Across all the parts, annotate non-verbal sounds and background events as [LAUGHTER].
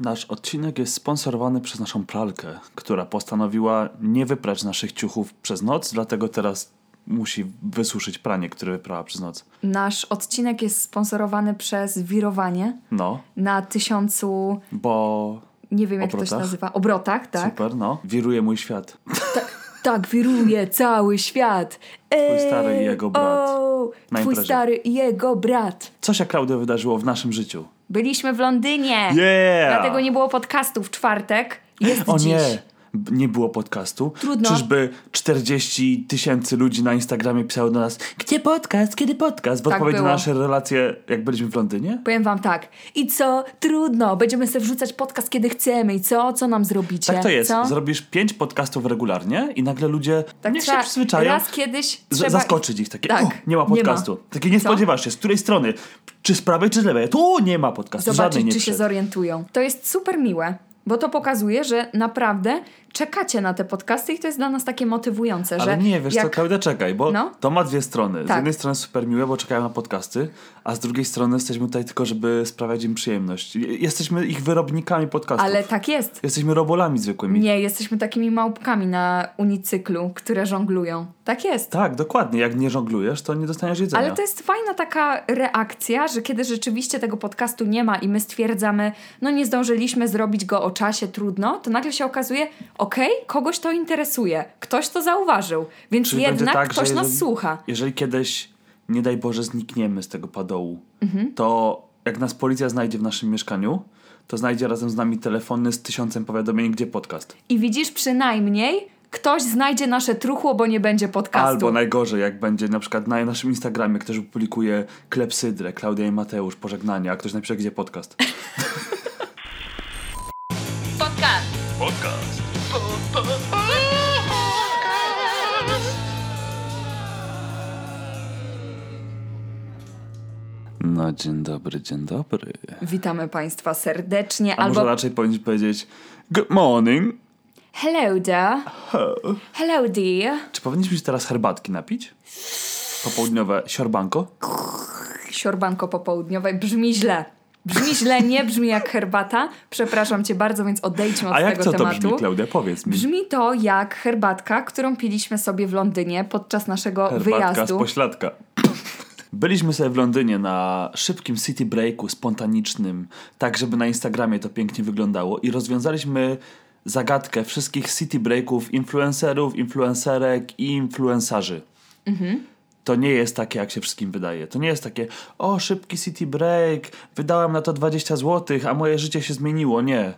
Nasz odcinek jest sponsorowany przez naszą pralkę, która postanowiła nie wyprać naszych ciuchów przez noc, dlatego teraz musi wysuszyć pranie, które wyprała przez noc. Nasz odcinek jest sponsorowany przez wirowanie No, na tysiącu, bo nie wiem jak to się Obrotach? nazywa, obrotach, tak? super, no. Wiruje mój świat. Tak, wiruje cały świat. Ej, stary i jego brat. O, twój stary i jego brat. Co się, Klaudio, wydarzyło w naszym życiu? Byliśmy w Londynie. Yeah! Dlatego nie było podcastu w czwartek. Jest O dziś. nie! Nie było podcastu. Trudno. Czyżby 40 tysięcy ludzi na Instagramie pisało do nas Gdzie podcast? Kiedy podcast? W Tak odpowiedzi na było. nasze relacje, jak byliśmy w Londynie? Powiem wam tak. I co? Trudno. Będziemy sobie wrzucać podcast kiedy chcemy. I co? Co nam zrobicie? Tak to jest. Co? Zrobisz pięć podcastów regularnie i nagle ludzie Tak niech się trzeba przyzwyczają. Raz kiedyś trzeba... Zaskoczyć ich takie, Tak. nie ma Nie ma. podcastu. Takie nie Co? spodziewasz się, z której strony? Czy z prawej, czy z lewej? Tu nie ma podcastu, Zobaczyć, czy się zorientują. To jest super miłe, bo to pokazuje, że naprawdę czekacie na te podcasty i to jest dla nas takie motywujące, Ale że nie, wiesz co, jak... Klaudia, czekaj, bo No. to ma dwie strony. Z Tak. jednej strony super miłe, bo czekają na podcasty, a z drugiej strony jesteśmy tutaj tylko, żeby sprawiać im przyjemność. Jesteśmy ich wyrobnikami podcastów. Ale tak jest. Jesteśmy robolami zwykłymi. Nie, jesteśmy takimi małpkami na unicyklu, które żonglują. Tak jest. Tak, dokładnie. Jak nie żonglujesz, to nie dostaniesz jedzenia. Ale to jest fajna taka reakcja, że kiedy rzeczywiście tego podcastu nie ma i my stwierdzamy, no nie zdążyliśmy zrobić go o czasie, trudno, to nagle się okazuje, okej, kogoś to interesuje, ktoś to zauważył, więc Czyli jednak tak, ktoś nas jeżeli- słucha. Jeżeli kiedyś, nie daj Boże, znikniemy z tego padołu, Mhm. to jak nas policja znajdzie w naszym mieszkaniu, to znajdzie razem z nami telefony z tysiącem powiadomień, gdzie podcast. I widzisz przynajmniej, ktoś znajdzie nasze truchło, bo nie będzie podcastu. Albo najgorzej, jak będzie na przykład na naszym Instagramie ktoś publikuje klepsydrę, Klaudia i Mateusz, pożegnanie, a ktoś napisze, gdzie podcast. [LAUGHS] Podcast. Podcast. No, dzień dobry, dzień dobry. Witamy Państwa serdecznie, A albo może raczej powinniś powiedzieć good morning. hello there, hello dear, Czy powinniśmy się teraz herbatki napić? Popołudniowe siorbanko? siorbanko popołudniowe, brzmi źle. Brzmi źle, nie brzmi jak herbata. Przepraszam cię bardzo, więc odejdźmy od A jak tego co to tematu. brzmi, Klaudia? Powiedz mi. Brzmi to jak herbatka, którą piliśmy sobie w Londynie podczas naszego Herbatka wyjazdu. z pośladka. Byliśmy sobie w Londynie na szybkim city breaku spontanicznym, tak żeby na Instagramie to pięknie wyglądało i rozwiązaliśmy zagadkę wszystkich city breaków influencerów, influencerek i influencerzy. To nie jest takie, jak się wszystkim wydaje. To nie jest takie, o, szybki city break, wydałem na to 20 zł, a moje życie się zmieniło. Nie.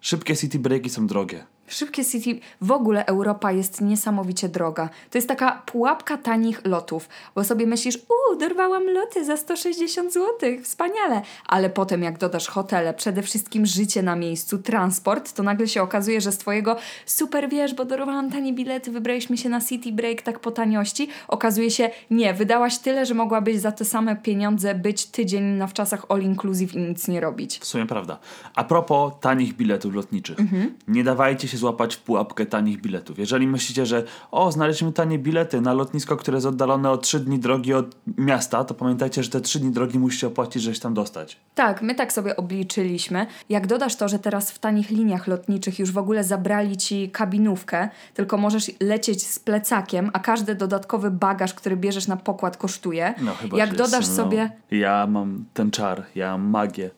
Szybkie city breaki są drogie. Szybkie City, w ogóle Europa jest niesamowicie droga. To jest taka pułapka tanich lotów, bo sobie myślisz, uuu, dorwałam loty za 160 zł, wspaniale. Ale potem jak dodasz hotele, przede wszystkim życie na miejscu, transport, to nagle się okazuje, że z twojego super wiesz, bo dorwałam tanie bilety, wybraliśmy się na City Break tak po taniości, okazuje się, nie, wydałaś tyle, że mogłabyś za te same pieniądze być tydzień na wczasach all inclusive i nic nie robić. W sumie prawda. A propos tanich biletów lotniczych. Mhm. Nie dawajcie się złapać w pułapkę tanich biletów. Jeżeli myślicie, że o, znaleźliśmy tanie bilety na lotnisko, które jest oddalone o 3 dni drogi od miasta, to pamiętajcie, że te 3 dni drogi musicie opłacić, się tam dostać. Tak, my tak sobie obliczyliśmy. Jak dodasz to, że teraz w tanich liniach lotniczych już w ogóle zabrali ci kabinówkę, tylko możesz lecieć z plecakiem, a każdy dodatkowy bagaż, który bierzesz na pokład kosztuje. No chyba Jak dodasz jest, no, sobie. Ja mam ten czar, ja mam magię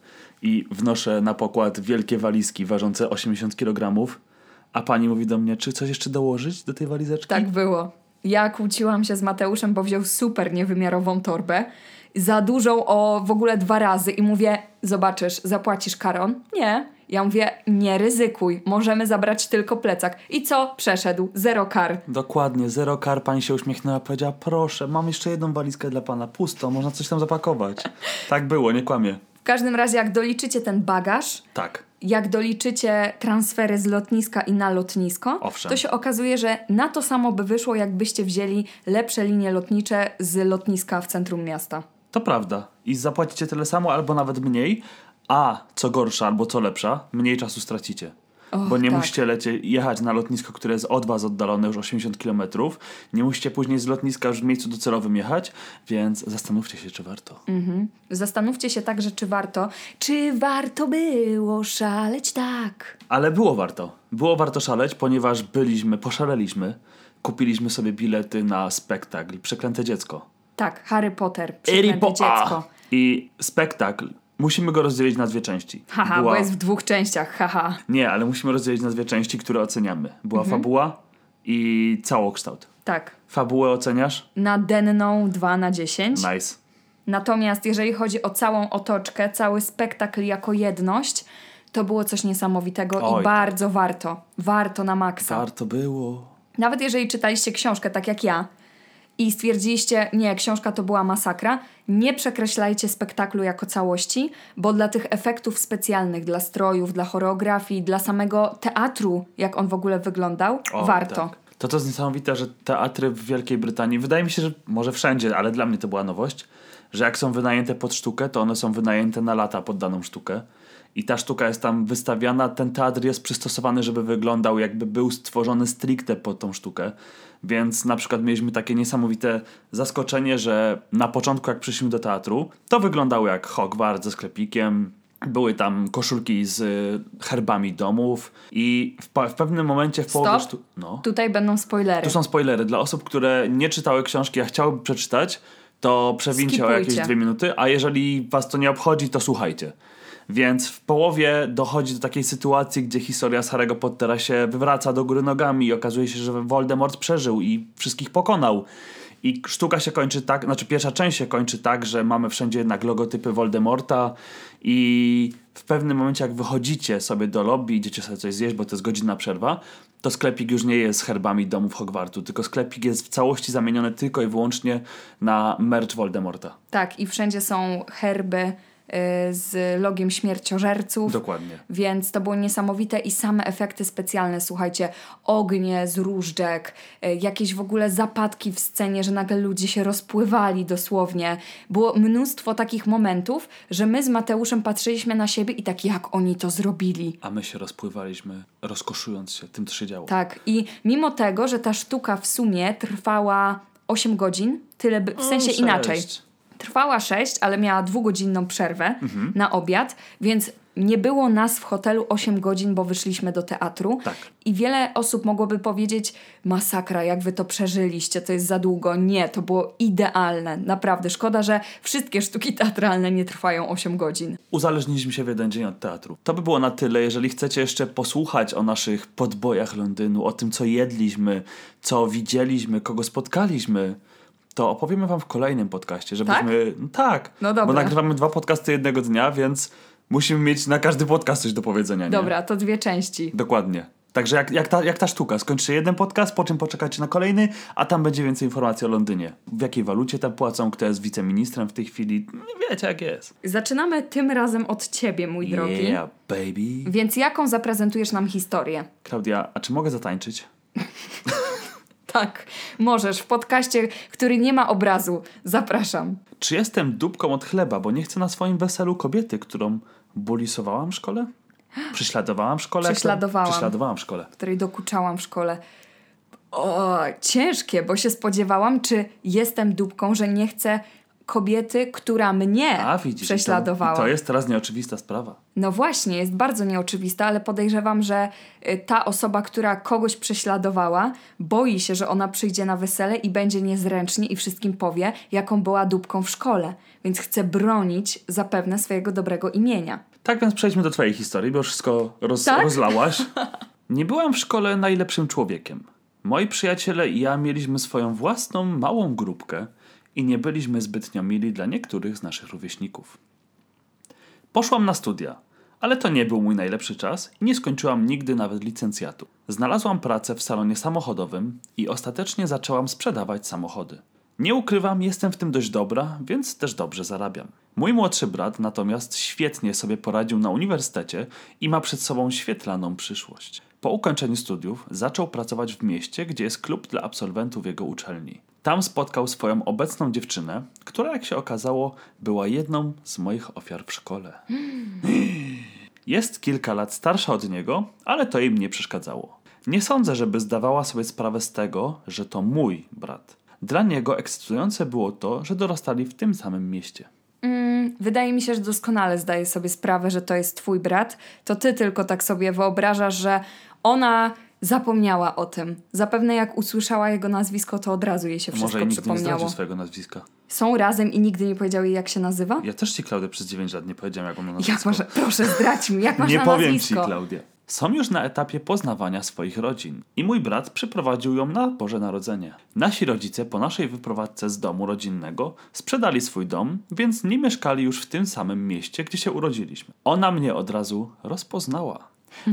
i wnoszę na pokład wielkie walizki ważące 80 kg, a pani mówi do mnie, czy coś jeszcze dołożyć do tej walizeczki? Tak było. Ja kłóciłam się z Mateuszem, bo wziął super niewymiarową torbę. Za dużą o w ogóle dwa razy i mówię, zobaczysz, zapłacisz karon? Nie. Ja mówię, nie ryzykuj, możemy zabrać tylko plecak. I co? Przeszedł. Zero kar. Dokładnie, zero kar, pani się uśmiechnęła, powiedziała, proszę, mam jeszcze jedną walizkę dla pana, pusto, można coś tam zapakować. Tak było, nie kłamie. W każdym razie, jak doliczycie ten bagaż, Tak. Jak doliczycie transfery z lotniska i na lotnisko, Owszem. to się okazuje, że na to samo by wyszło, jakbyście wzięli lepsze linie lotnicze z lotniska w centrum miasta. To prawda. I zapłacicie tyle samo albo nawet mniej, a co gorsza albo co lepsza, mniej czasu stracicie. Och, bo nie tak. musicie lecie, jechać na lotnisko, które jest od was oddalone już 80 km. Nie musicie później z lotniska już w miejscu docelowym jechać, więc zastanówcie się, czy warto. Mhm. Zastanówcie się także, czy warto, czy warto było szaleć tak. Ale było warto. Było warto szaleć, ponieważ byliśmy, poszaleliśmy. Kupiliśmy sobie bilety na spektakl Przeklęte Dziecko. Tak, Harry Potter, Harry przeklęte Po- dziecko. I spektakl musimy go rozdzielić na dwie części. Haha, Była- bo jest w dwóch częściach, haha. Nie, ale musimy rozdzielić na dwie części, które oceniamy. Była Mhm. fabuła i całokształt. Tak, Fabułę oceniasz? na denną 2 na 10. Nice. Natomiast jeżeli chodzi o całą otoczkę, cały spektakl jako jedność, to było coś niesamowitego Oj, i bardzo warto. Warto na maksa. Warto było. Nawet jeżeli czytaliście książkę, tak jak ja, i stwierdziliście, nie, książka to była masakra, nie przekreślajcie spektaklu jako całości, bo dla tych efektów specjalnych, dla strojów, dla choreografii, dla samego teatru, jak on w ogóle wyglądał, O, warto. Tak. To to jest niesamowite, że teatry w Wielkiej Brytanii, wydaje mi się, że może wszędzie, ale dla mnie to była nowość, że jak są wynajęte pod sztukę, to one są wynajęte na lata pod daną sztukę. I ta sztuka jest tam wystawiana, ten teatr jest przystosowany, żeby wyglądał jakby był stworzony stricte pod tą sztukę. Więc na przykład mieliśmy takie niesamowite zaskoczenie, że na początku jak przyszliśmy do teatru, to wyglądało jak Hogwarts ze sklepikiem, były tam koszulki z y, herbami domów i w, pa- w pewnym momencie w połowie Stop. No. Tutaj będą spoilery. Tu są spoilery. Dla osób, które nie czytały książki, a chciałyby przeczytać, to przewincie o jakieś dwie minuty, a jeżeli was to nie obchodzi, to słuchajcie. Więc w połowie dochodzi do takiej sytuacji, gdzie historia z Harry'ego Pottera się wywraca do góry nogami i okazuje się, że Voldemort przeżył i wszystkich pokonał. I sztuka się kończy tak, znaczy pierwsza część się kończy tak, że mamy wszędzie jednak logotypy Voldemorta i w pewnym momencie jak wychodzicie sobie do lobby, idziecie sobie coś zjeść, bo to jest godzinna przerwa, to sklepik już nie jest herbami domów Hogwartu, tylko sklepik jest w całości zamieniony tylko i wyłącznie na merch Voldemorta. Tak, i wszędzie są herby z logiem śmierciożerców. Dokładnie. Więc to było niesamowite i same efekty specjalne, słuchajcie, ognie z różdżek, y, jakieś w ogóle zapadki w scenie, że nagle ludzie się rozpływali dosłownie. Było mnóstwo takich momentów, że my z Mateuszem patrzyliśmy na siebie i tak jak oni to zrobili. A my się rozpływaliśmy, rozkoszując się tym, co się działo. Tak, i mimo tego, że ta sztuka w sumie trwała 8 godzin, tyle by, w sensie sześć. inaczej. Trwała 6, ale miała dwugodzinną przerwę Mhm. na obiad, więc nie było nas w hotelu 8 godzin, bo wyszliśmy do teatru. Tak. I wiele osób mogłoby powiedzieć: Masakra, jak wy to przeżyliście, to jest za długo. Nie, to było idealne. Naprawdę, szkoda, że wszystkie sztuki teatralne nie trwają 8 godzin. Uzależniliśmy się w jeden dzień od teatru. To by było na tyle. Jeżeli chcecie jeszcze posłuchać o naszych podbojach Londynu, o tym, co jedliśmy, co widzieliśmy, kogo spotkaliśmy, to opowiemy wam w kolejnym podcaście, żebyśmy... No tak, No dobra. bo nagrywamy dwa podcasty jednego dnia, więc musimy mieć na każdy podcast coś do powiedzenia, nie? Dobra, to dwie części. Dokładnie. Także jak, jak, ta, jak ta sztuka. Skończy się jeden podcast, po czym poczekacie na kolejny, a tam będzie więcej informacji o Londynie. W jakiej walucie tam płacą, kto jest wiceministrem w tej chwili. Wiecie jak jest. Zaczynamy tym razem od ciebie, mój drogi. Yeah, baby. Więc jaką zaprezentujesz nam historię? Klaudia, a czy mogę zatańczyć? [LAUGHS] Tak, możesz w podcaście, który nie ma obrazu. Zapraszam. Czy jestem dupką od chleba, bo nie chcę na swoim weselu kobiety, którą bulisowałam w szkole? Prześladowałam w szkole? Prześladowałam. Prześladowałam w szkole. Której dokuczałam w szkole. O, ciężkie, bo się spodziewałam, czy jestem dupką, że nie chcę kobiety, która mnie A widzisz, prześladowała. To, to jest teraz nieoczywista sprawa. No właśnie, jest bardzo nieoczywista, ale podejrzewam, że y, ta osoba, która kogoś prześladowała, boi się, że ona przyjdzie na wesele i będzie niezręcznie i wszystkim powie, jaką była dupką w szkole. Więc chce bronić zapewne swojego dobrego imienia. Tak więc przejdźmy do twojej historii, bo już wszystko roz, Tak? rozlałaś. [LAUGHS] Nie byłam w szkole najlepszym człowiekiem. Moi przyjaciele i ja mieliśmy swoją własną małą grupkę i nie byliśmy zbytnio mili dla niektórych z naszych rówieśników. Poszłam na studia, ale to nie był mój najlepszy czas i nie skończyłam nigdy nawet licencjatu. Znalazłam pracę w salonie samochodowym i ostatecznie zaczęłam sprzedawać samochody. Nie ukrywam, jestem w tym dość dobra, więc też dobrze zarabiam. Mój młodszy brat natomiast świetnie sobie poradził na uniwersytecie i ma przed sobą świetlaną przyszłość. Po ukończeniu studiów zaczął pracować w mieście, gdzie jest klub dla absolwentów jego uczelni. Tam spotkał swoją obecną dziewczynę, która jak się okazało była jedną z moich ofiar w szkole. [GASPS] Jest kilka lat starsza od niego, ale to im nie przeszkadzało. Nie sądzę, żeby zdawała sobie sprawę z tego, że to mój brat. Dla niego ekscytujące było to, że dorastali w tym samym mieście. Mm, wydaje mi się, że doskonale zdaje sobie sprawę, że to jest twój brat. To ty tylko tak sobie wyobrażasz, że ona zapomniała o tym. Zapewne jak usłyszała jego nazwisko, to od razu jej się wszystko Może i nigdy nie przypomniało. zdradził swojego nazwiska. Są razem i nigdy nie powiedział jej, jak się nazywa? Ja też ci, Klaudia, przez 9 lat nie powiedziałem, jak on ma nazwisko. Jak masz, proszę zdradź mi, jak masz Nie na powiem nazwisko? ci, Klaudia. Są już na etapie poznawania swoich rodzin i mój brat przyprowadził ją na Boże Narodzenie. Nasi rodzice po naszej wyprowadzce z domu rodzinnego sprzedali swój dom, więc nie mieszkali już w tym samym mieście, gdzie się urodziliśmy. Ona mnie od razu rozpoznała,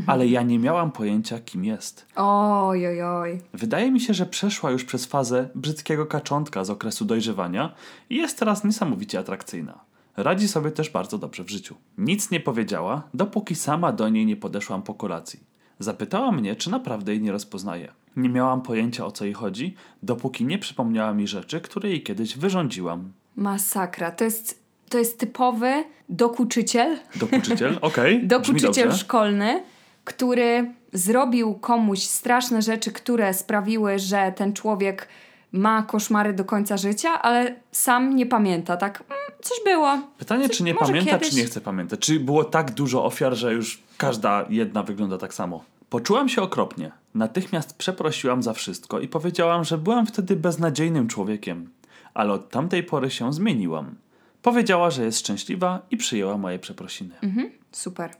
ale ja nie miałam pojęcia, kim jest. Oj, oj, oj. Wydaje mi się, że przeszła już przez fazę brzydkiego kaczątka z okresu dojrzewania i jest teraz niesamowicie atrakcyjna. Radzi sobie też bardzo dobrze w życiu. Nic nie powiedziała, dopóki sama do niej nie podeszłam po kolacji. Zapytała mnie, czy naprawdę jej nie rozpoznaje. Nie miałam pojęcia o co jej chodzi, dopóki nie przypomniała mi rzeczy, które jej kiedyś wyrządziłam. Masakra. To jest, to jest typowy dokuczyciel, Dokuczyciel? [LAUGHS] Okej. brzmi dokuczyciel szkolny, który zrobił komuś straszne rzeczy, które sprawiły, że ten człowiek ma koszmary do końca życia, ale sam nie pamięta, tak? Mm, coś było. Pytanie, czy nie pamięta, kiedyś- czy nie chce pamiętać. Czy było tak dużo ofiar, że już każda jedna wygląda tak samo. Poczułam się okropnie. Natychmiast przeprosiłam za wszystko i powiedziałam, że byłam wtedy beznadziejnym człowiekiem. Ale od tamtej pory się zmieniłam. Powiedziała, że jest szczęśliwa i przyjęła moje przeprosiny. Mhm, super.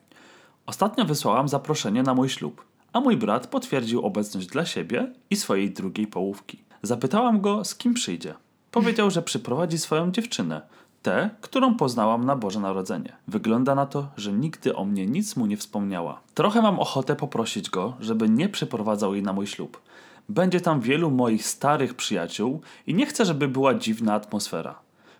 Ostatnio wysłałam zaproszenie na mój ślub, a mój brat potwierdził obecność dla siebie i swojej drugiej połówki. Zapytałam go, z kim przyjdzie. Powiedział, że przyprowadzi swoją dziewczynę, tę, którą poznałam na Boże Narodzenie. Wygląda na to, że nigdy o mnie nic mu nie wspomniała. Trochę mam ochotę poprosić go, żeby nie przyprowadzał jej na mój ślub. Będzie tam wielu moich starych przyjaciół i nie chcę, żeby była dziwna atmosfera.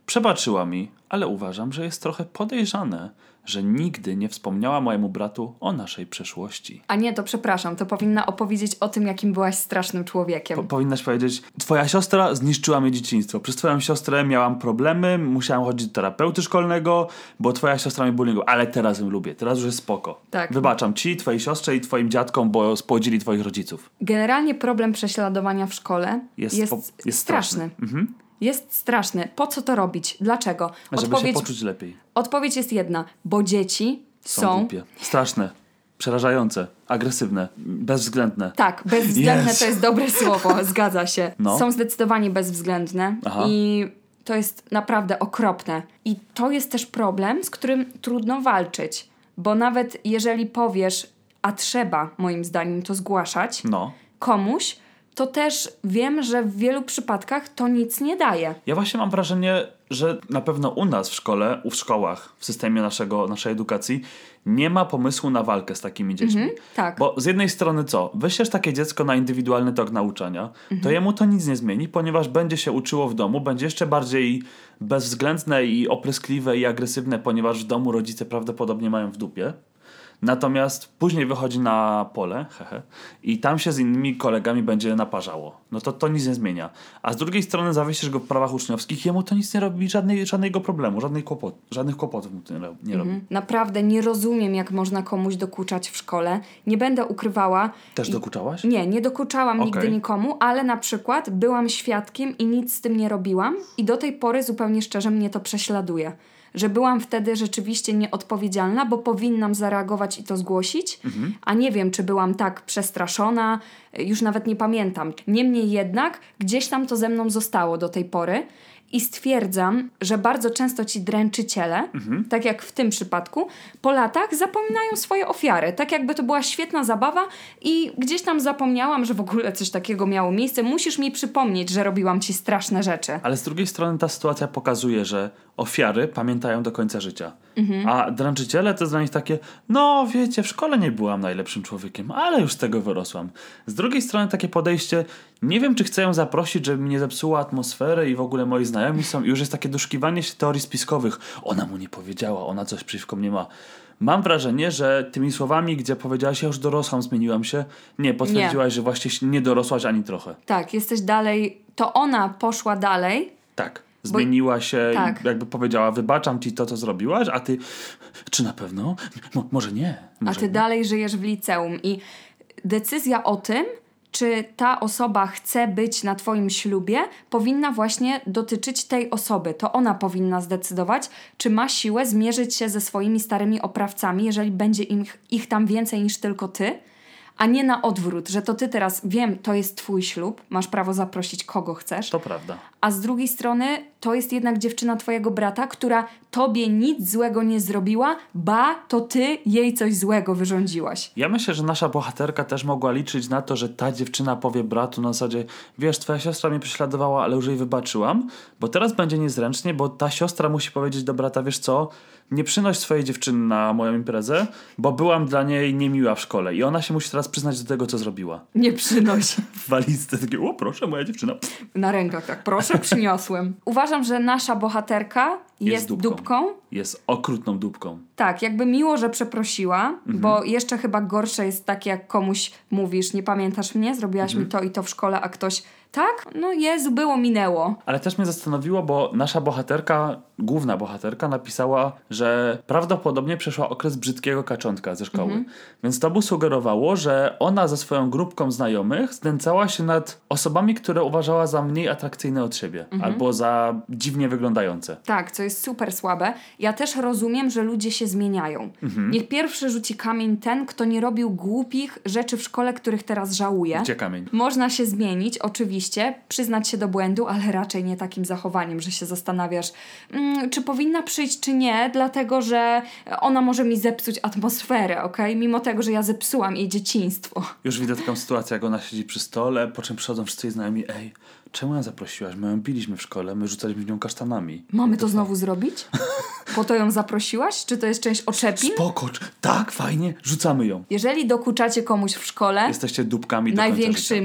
Przebaczyła mi, ale uważam, że jest trochę podejrzane, że nigdy nie wspomniała mojemu bratu o naszej przeszłości. A nie, to przepraszam, to powinna opowiedzieć o tym, jakim byłaś strasznym człowiekiem. Po, powinnaś powiedzieć, twoja siostra zniszczyła mi dzieciństwo. Przez twoją siostrę miałam problemy, musiałam chodzić do terapeuty szkolnego, bo twoja siostra mnie bullyingowała, ale teraz ją lubię, teraz już jest spoko. Tak. Wybaczam ci, twojej siostrze i twoim dziadkom, bo spłodzili twoich rodziców. Generalnie problem prześladowania w szkole Jest, jest, jest straszny. Mhm. Jest straszny. Po co to robić? Dlaczego? Żeby się poczuć lepiej. odpowiedź jest jedna, bo dzieci Są, są, głupie. Straszne. Przerażające. Agresywne. Bezwzględne. Tak, bezwzględne Yes. to jest dobre słowo, zgadza się. No. Są zdecydowanie bezwzględne Aha. i to jest naprawdę okropne. I to jest też problem, z którym trudno walczyć, bo nawet jeżeli powiesz, a trzeba moim zdaniem to zgłaszać No. komuś, to też wiem, że w wielu przypadkach to nic nie daje. Ja właśnie mam wrażenie, że na pewno u nas w szkole, u w szkołach, w systemie naszego, naszej edukacji nie ma pomysłu na walkę z takimi dziećmi. tak. Bo z jednej strony co? Wyślesz takie dziecko na indywidualny tok nauczania, to jemu to nic nie zmieni, ponieważ będzie się uczyło w domu, będzie jeszcze bardziej bezwzględne i opryskliwe i agresywne, ponieważ w domu rodzice prawdopodobnie mają w dupie. Natomiast później wychodzi na pole hehe, i tam się z innymi kolegami będzie naparzało. No to to nic nie zmienia. A z drugiej strony zawiesisz go w prawach uczniowskich, jemu to nic nie robi, żadnej, żadnego problemu, żadnej kłopot, żadnych kłopotów mu to nie, ro- nie robi. Naprawdę nie rozumiem, jak można komuś dokuczać w szkole. Nie będę ukrywała. Też dokuczałaś? Nie, nie dokuczałam Okej. nigdy nikomu, ale na przykład byłam świadkiem i nic z tym nie robiłam i do tej pory zupełnie szczerze mnie to prześladuje. Że byłam wtedy rzeczywiście nieodpowiedzialna, bo powinnam zareagować i to zgłosić, a nie wiem, czy byłam tak przestraszona, już nawet nie pamiętam. Niemniej jednak gdzieś tam to ze mną zostało do tej pory i stwierdzam, że bardzo często ci dręczyciele, tak jak w tym przypadku, po latach zapominają swoje ofiary. Tak jakby to była świetna zabawa i gdzieś tam zapomniałam, że w ogóle coś takiego miało miejsce. Musisz mi przypomnieć, że robiłam ci straszne rzeczy. Ale z drugiej strony ta sytuacja pokazuje, że ofiary pamiętają do końca życia. A dręczyciele to dla nich takie, no wiecie, w szkole nie byłam najlepszym człowiekiem, ale już z tego wyrosłam. Z drugiej strony takie podejście, nie wiem czy chcę ją zaprosić, żeby mi nie zepsuła atmosferę i w ogóle moi znajomi są, i już jest takie doszukiwanie się teorii spiskowych. Ona mu nie powiedziała, ona coś przeciwko mnie ma. Mam wrażenie, że tymi słowami, gdzie powiedziałaś, ja już dorosłam, zmieniłam się, nie, potwierdziłaś, że właśnie nie dorosłaś ani trochę. Tak, jesteś dalej. To ona poszła dalej, Tak. Zmieniła się tak. i jakby powiedziała, wybaczam ci to, co zrobiłaś, a ty, czy na pewno? Mo, może nie. Może A ty nie. dalej żyjesz w liceum i decyzja o tym, czy ta osoba chce być na Twoim ślubie, powinna właśnie dotyczyć tej osoby. To ona powinna zdecydować, czy ma siłę zmierzyć się ze swoimi starymi oprawcami, jeżeli będzie im, ich tam więcej niż tylko Ty, a nie na odwrót, że to Ty teraz, wiem, to jest Twój ślub, masz prawo zaprosić kogo chcesz, To prawda. a z drugiej strony to jest jednak dziewczyna twojego brata, która tobie nic złego nie zrobiła, ba, to ty jej coś złego wyrządziłaś. Ja myślę, że nasza bohaterka też mogła liczyć na to, że ta dziewczyna powie bratu na zasadzie wiesz, twoja siostra mnie prześladowała, ale już jej wybaczyłam, bo teraz będzie niezręcznie, bo ta siostra musi powiedzieć do brata, wiesz co, nie przynoś swojej dziewczyny na moją imprezę, bo byłam dla niej niemiła w szkole i ona się musi teraz przyznać do tego, co zrobiła. Nie przynoś. W walizce takie, o proszę, moja dziewczyna. Na rękach tak, proszę, przyniosłem. Uważam, że nasza bohaterka jest, dupką. dupką. Jest okrutną dupką. Tak, jakby miło, że przeprosiła, bo jeszcze chyba gorsze jest takie, jak komuś mówisz, nie pamiętasz mnie, zrobiłaś mi to i to w szkole, a ktoś, tak? No Jezu, było, minęło. Ale też mnie zastanowiło, bo nasza bohaterka, główna bohaterka, napisała, że prawdopodobnie przeszła okres brzydkiego kaczątka ze szkoły. Więc to by sugerowało, że ona ze swoją grupką znajomych znęcała się nad osobami, które uważała za mniej atrakcyjne od siebie albo za dziwnie wyglądające. Tak, co jest super słabe. Ja też rozumiem, że ludzie się zmieniają. Niech pierwszy rzuci kamień ten, kto nie robił głupich rzeczy w szkole, których teraz żałuje. Gdzie kamień? Można się zmienić, oczywiście, przyznać się do błędu, ale raczej nie takim zachowaniem, że się zastanawiasz, mm, czy powinna przyjść, czy nie, dlatego że ona może mi zepsuć atmosferę, okej? Mimo tego, że ja zepsułam jej dzieciństwo. Już widzę taką sytuację, jak ona siedzi przy stole, po czym przychodzą wszyscy jej znajomi, ej, czemu ją zaprosiłaś? My ją biliśmy w szkole, my rzucaliśmy w nią kasztanami. Mamy to znowu zrobić? Po to ją zaprosiłaś? Czy to jest część oczepin? Spokocz, tak, fajnie, rzucamy ją. Jeżeli dokuczacie komuś w szkole, Jesteście dupkami do życia.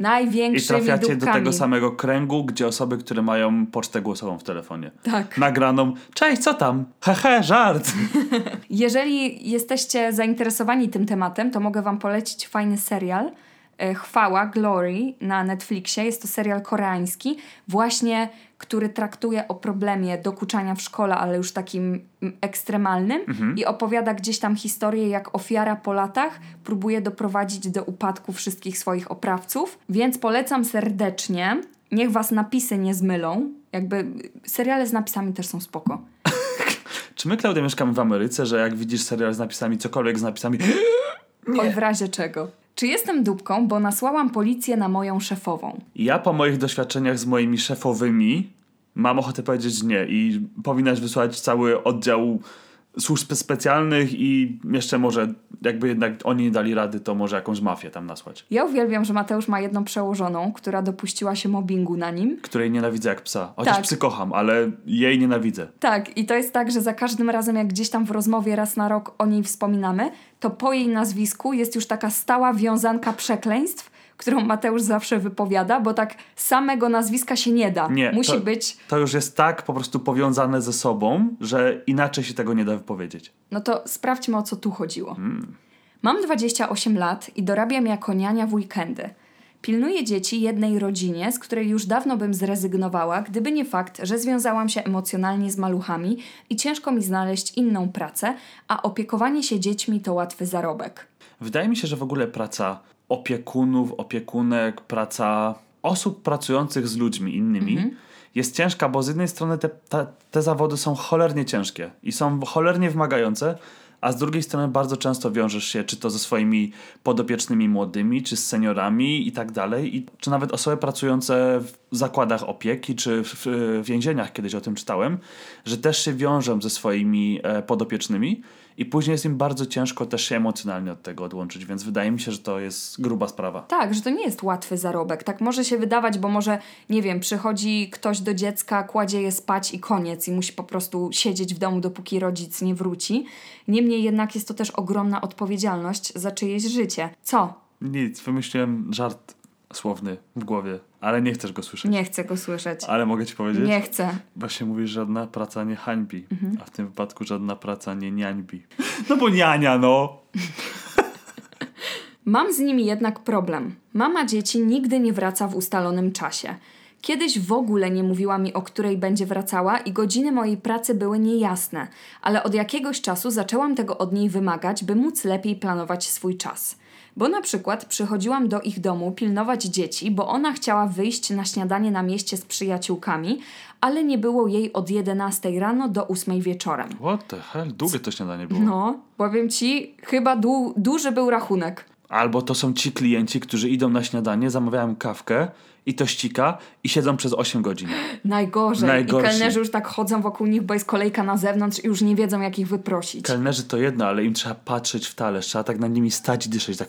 Największymi, I trafiacie dupkami. do tego samego kręgu, gdzie osoby, które mają pocztę głosową w telefonie. Tak. Nagraną, cześć, co tam? Hehe, żart. [LAUGHS] Jeżeli jesteście zainteresowani tym tematem, to mogę Wam polecić fajny serial. e, Chwała, Glory na Netflixie. Jest to serial koreański, właśnie, który traktuje o problemie dokuczania w szkole, ale już takim mm, ekstremalnym i opowiada gdzieś tam historię, jak ofiara po latach próbuje doprowadzić do upadku wszystkich swoich oprawców. Więc polecam serdecznie. Niech Was napisy nie zmylą. Jakby y, seriale z napisami też są spoko. [LAUGHS] Czy my, Klaudia, mieszkamy w Ameryce, że jak widzisz serial z napisami, cokolwiek z napisami, [GASPS] Oj, w razie czego. Czy jestem dupką, bo nasłałam policję na moją szefową? ja po moich doświadczeniach z moimi szefowymi mam ochotę powiedzieć nie i powinnaś wysłać cały oddział służb specjalnych i jeszcze może, jakby jednak oni nie dali rady, to może jakąś mafię tam nasłać. Ja uwielbiam, że Mateusz ma jedną przełożoną, która dopuściła się mobbingu na nim. Której nienawidzę jak psa. Chociaż Tak. psy kocham, ale jej nienawidzę. Tak, i to jest tak, że za każdym razem, jak gdzieś tam w rozmowie raz na rok o niej wspominamy, to po jej nazwisku jest już taka stała wiązanka przekleństw, którą Mateusz zawsze wypowiada, bo tak samego nazwiska się nie da. Nie, Musi to- być. To już jest tak po prostu powiązane ze sobą, że inaczej się tego nie da wypowiedzieć. No to sprawdźmy, o co tu chodziło. Mam 28 lat i dorabiam jako niania w weekendy. Pilnuję dzieci jednej rodzinie, z której już dawno bym zrezygnowała, gdyby nie fakt, że związałam się emocjonalnie z maluchami i ciężko mi znaleźć inną pracę, a opiekowanie się dziećmi to łatwy zarobek. Wydaje mi się, że w ogóle praca opiekunów, opiekunek, praca osób pracujących z ludźmi innymi jest ciężka, bo z jednej strony te, te, te zawody są cholernie ciężkie i są cholernie wymagające, a z drugiej strony bardzo często wiążesz się czy to ze swoimi podopiecznymi młodymi, czy z seniorami i tak dalej, i, czy nawet osoby pracujące w zakładach opieki, czy w, w więzieniach, kiedyś o tym czytałem, że też się wiążą ze swoimi e, podopiecznymi i później jest im bardzo ciężko też się emocjonalnie od tego odłączyć, więc wydaje mi się, że to jest gruba sprawa. Tak, że to nie jest łatwy zarobek. Tak może się wydawać, bo może, nie wiem, przychodzi ktoś do dziecka, kładzie je spać i koniec i musi po prostu siedzieć w domu, dopóki rodzic nie wróci. Niemniej jednak jest to też ogromna odpowiedzialność za czyjeś życie. Co? Nic, wymyśliłem żart słowny w głowie, ale nie chcesz go słyszeć. Nie chcę go słyszeć. Ale mogę ci powiedzieć? Nie chcę. Właśnie mówisz, żadna praca nie hańbi, a w tym wypadku żadna praca nie niańbi. [LAUGHS] No bo niania, no! [LAUGHS] Mam z nimi jednak problem. Mama dzieci nigdy nie wraca w ustalonym czasie. Kiedyś w ogóle nie mówiła mi, o której będzie wracała i godziny mojej pracy były niejasne, ale od jakiegoś czasu zaczęłam tego od niej wymagać, by móc lepiej planować swój czas. Bo na przykład przychodziłam do ich domu pilnować dzieci, bo ona chciała wyjść na śniadanie na mieście z przyjaciółkami, ale nie było jej od 11 rano do 8 wieczorem. What the hell? Długie to śniadanie było. No, powiem ci, chyba du- duży był rachunek. Albo to są ci klienci, którzy idą na śniadanie, zamawiają kawkę i to ścika i siedzą przez 8 godzin. Najgorzej. Najgorsi. I kelnerzy już tak chodzą wokół nich, bo jest kolejka na zewnątrz i już nie wiedzą, jak ich wyprosić. Kelnerzy to jedno, ale im trzeba patrzeć w talerz, trzeba tak nad nimi stać i dyszeć, tak...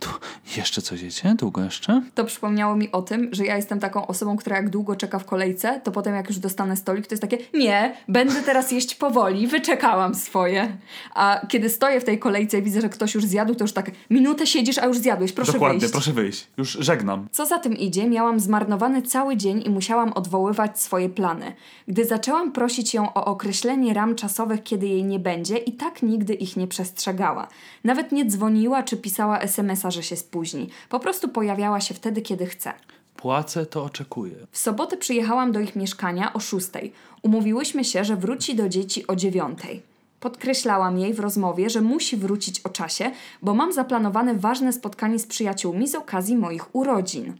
Tu jeszcze coś jecie? Długo jeszcze? To przypomniało mi o tym, że ja jestem taką osobą, która jak długo czeka w kolejce, to potem jak już dostanę stolik, to jest takie, nie, będę teraz jeść powoli, wyczekałam swoje. A kiedy stoję w tej kolejce i widzę, że ktoś już zjadł, to już tak, minutę siedzisz, a już zjadłeś, proszę Dokładnie, wyjść. proszę wyjść. Już żegnam. Co za tym idzie, miałam zmarnowany cały dzień i musiałam odwoływać swoje plany. Gdy zaczęłam prosić ją o określenie ram czasowych, kiedy jej nie będzie, i tak nigdy ich nie przestrzegała. Nawet nie dzwoniła czy pisała SMS-a, że się spóźni. Po prostu pojawiała się wtedy, kiedy chce. Płacę, to oczekuję. W sobotę przyjechałam do ich mieszkania o 6. Umówiłyśmy się, że wróci do dzieci o 9. Podkreślałam jej w rozmowie, że musi wrócić o czasie, bo mam zaplanowane ważne spotkanie z przyjaciółmi z okazji moich urodzin.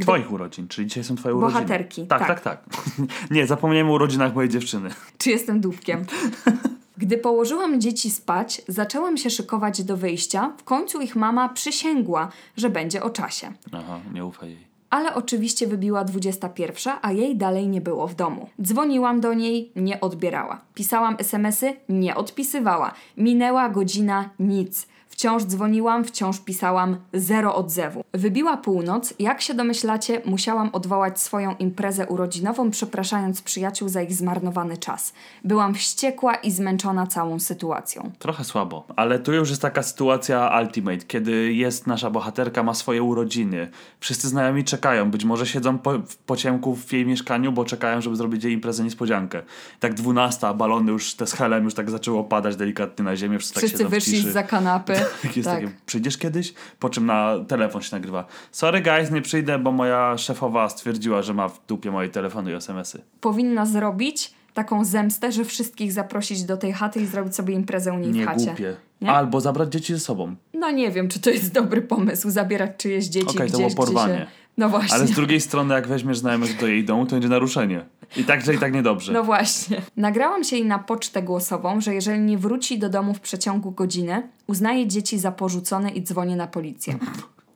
Twoich urodzin, czyli dzisiaj są twoje urodziny. Bohaterki, Tak, tak, tak. tak. [LAUGHS] Nie, zapomniałem o urodzinach mojej dziewczyny. Czy jestem dupkiem? [LAUGHS] Gdy położyłam dzieci spać, zaczęłam się szykować do wyjścia. W końcu ich mama przysięgła, że będzie o czasie. Aha, nie ufaj jej. Ale oczywiście wybiła 21, a jej dalej nie było w domu. Dzwoniłam do niej, nie odbierała. Pisałam SMS-y, nie odpisywała. Minęła godzina, nic. Wciąż dzwoniłam, wciąż pisałam, zero odzewu. Wybiła północ, jak się domyślacie, musiałam odwołać swoją imprezę urodzinową, przepraszając przyjaciół za ich zmarnowany czas. Byłam wściekła i zmęczona całą sytuacją. Trochę słabo, ale tu już jest taka sytuacja ultimate, kiedy jest nasza bohaterka, ma swoje urodziny. Wszyscy znajomi czekają, być może siedzą po, po ciemku w jej mieszkaniu, bo czekają, żeby zrobić jej imprezę niespodziankę. Tak dwunasta, balony już, te z helem już tak zaczęło padać delikatnie na ziemię, wszyscy, tak Wszyscy w wyszli za kanapy. [LAUGHS] [LAUGHS] Jest tak. takie, przyjdziesz kiedyś? Po czym na telefon się nagrywa. Sorry guys, nie przyjdę, bo moja szefowa stwierdziła, że ma w dupie moje telefony i SMS-y. powinna zrobić taką zemstę, że wszystkich zaprosić do tej chaty i zrobić sobie imprezę u niej Nie w chacie. głupie. Nie? Albo zabrać dzieci ze sobą. No nie wiem, czy to jest dobry pomysł, zabierać czyjeś dzieci to gdzieś, było porwanie. gdzie się... No właśnie. Ale z drugiej strony, jak weźmiesz znajomych do jej domu, to będzie naruszenie. I tak, że i tak niedobrze. No właśnie. Nagrałam się jej na pocztę głosową, że jeżeli nie wróci do domu w przeciągu godziny, uznaję dzieci za porzucone i dzwonię na policję.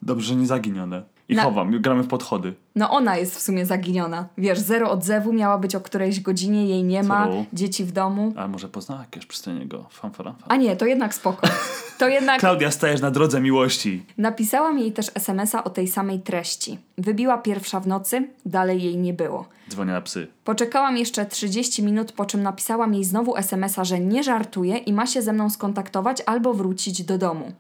Dobrze, że nie zaginione. I Na- chowam, gramy w podchody. No ona jest w sumie zaginiona. Wiesz, zero odzewu miała być o którejś godzinie, jej nie ma, True. dzieci w domu. A może poznała jakiegoś przystojnego fanfaranfa. A nie, to jednak spoko. To jednak Klaudia, stajesz na drodze miłości. napisałam jej też SMS-a o tej samej treści. Wybiła pierwsza w nocy, dalej jej nie było. Dzwonię na psy. Poczekałam jeszcze 30 minut, po czym napisałam jej znowu SMS-a, że nie żartuje i ma się ze mną skontaktować albo wrócić do domu.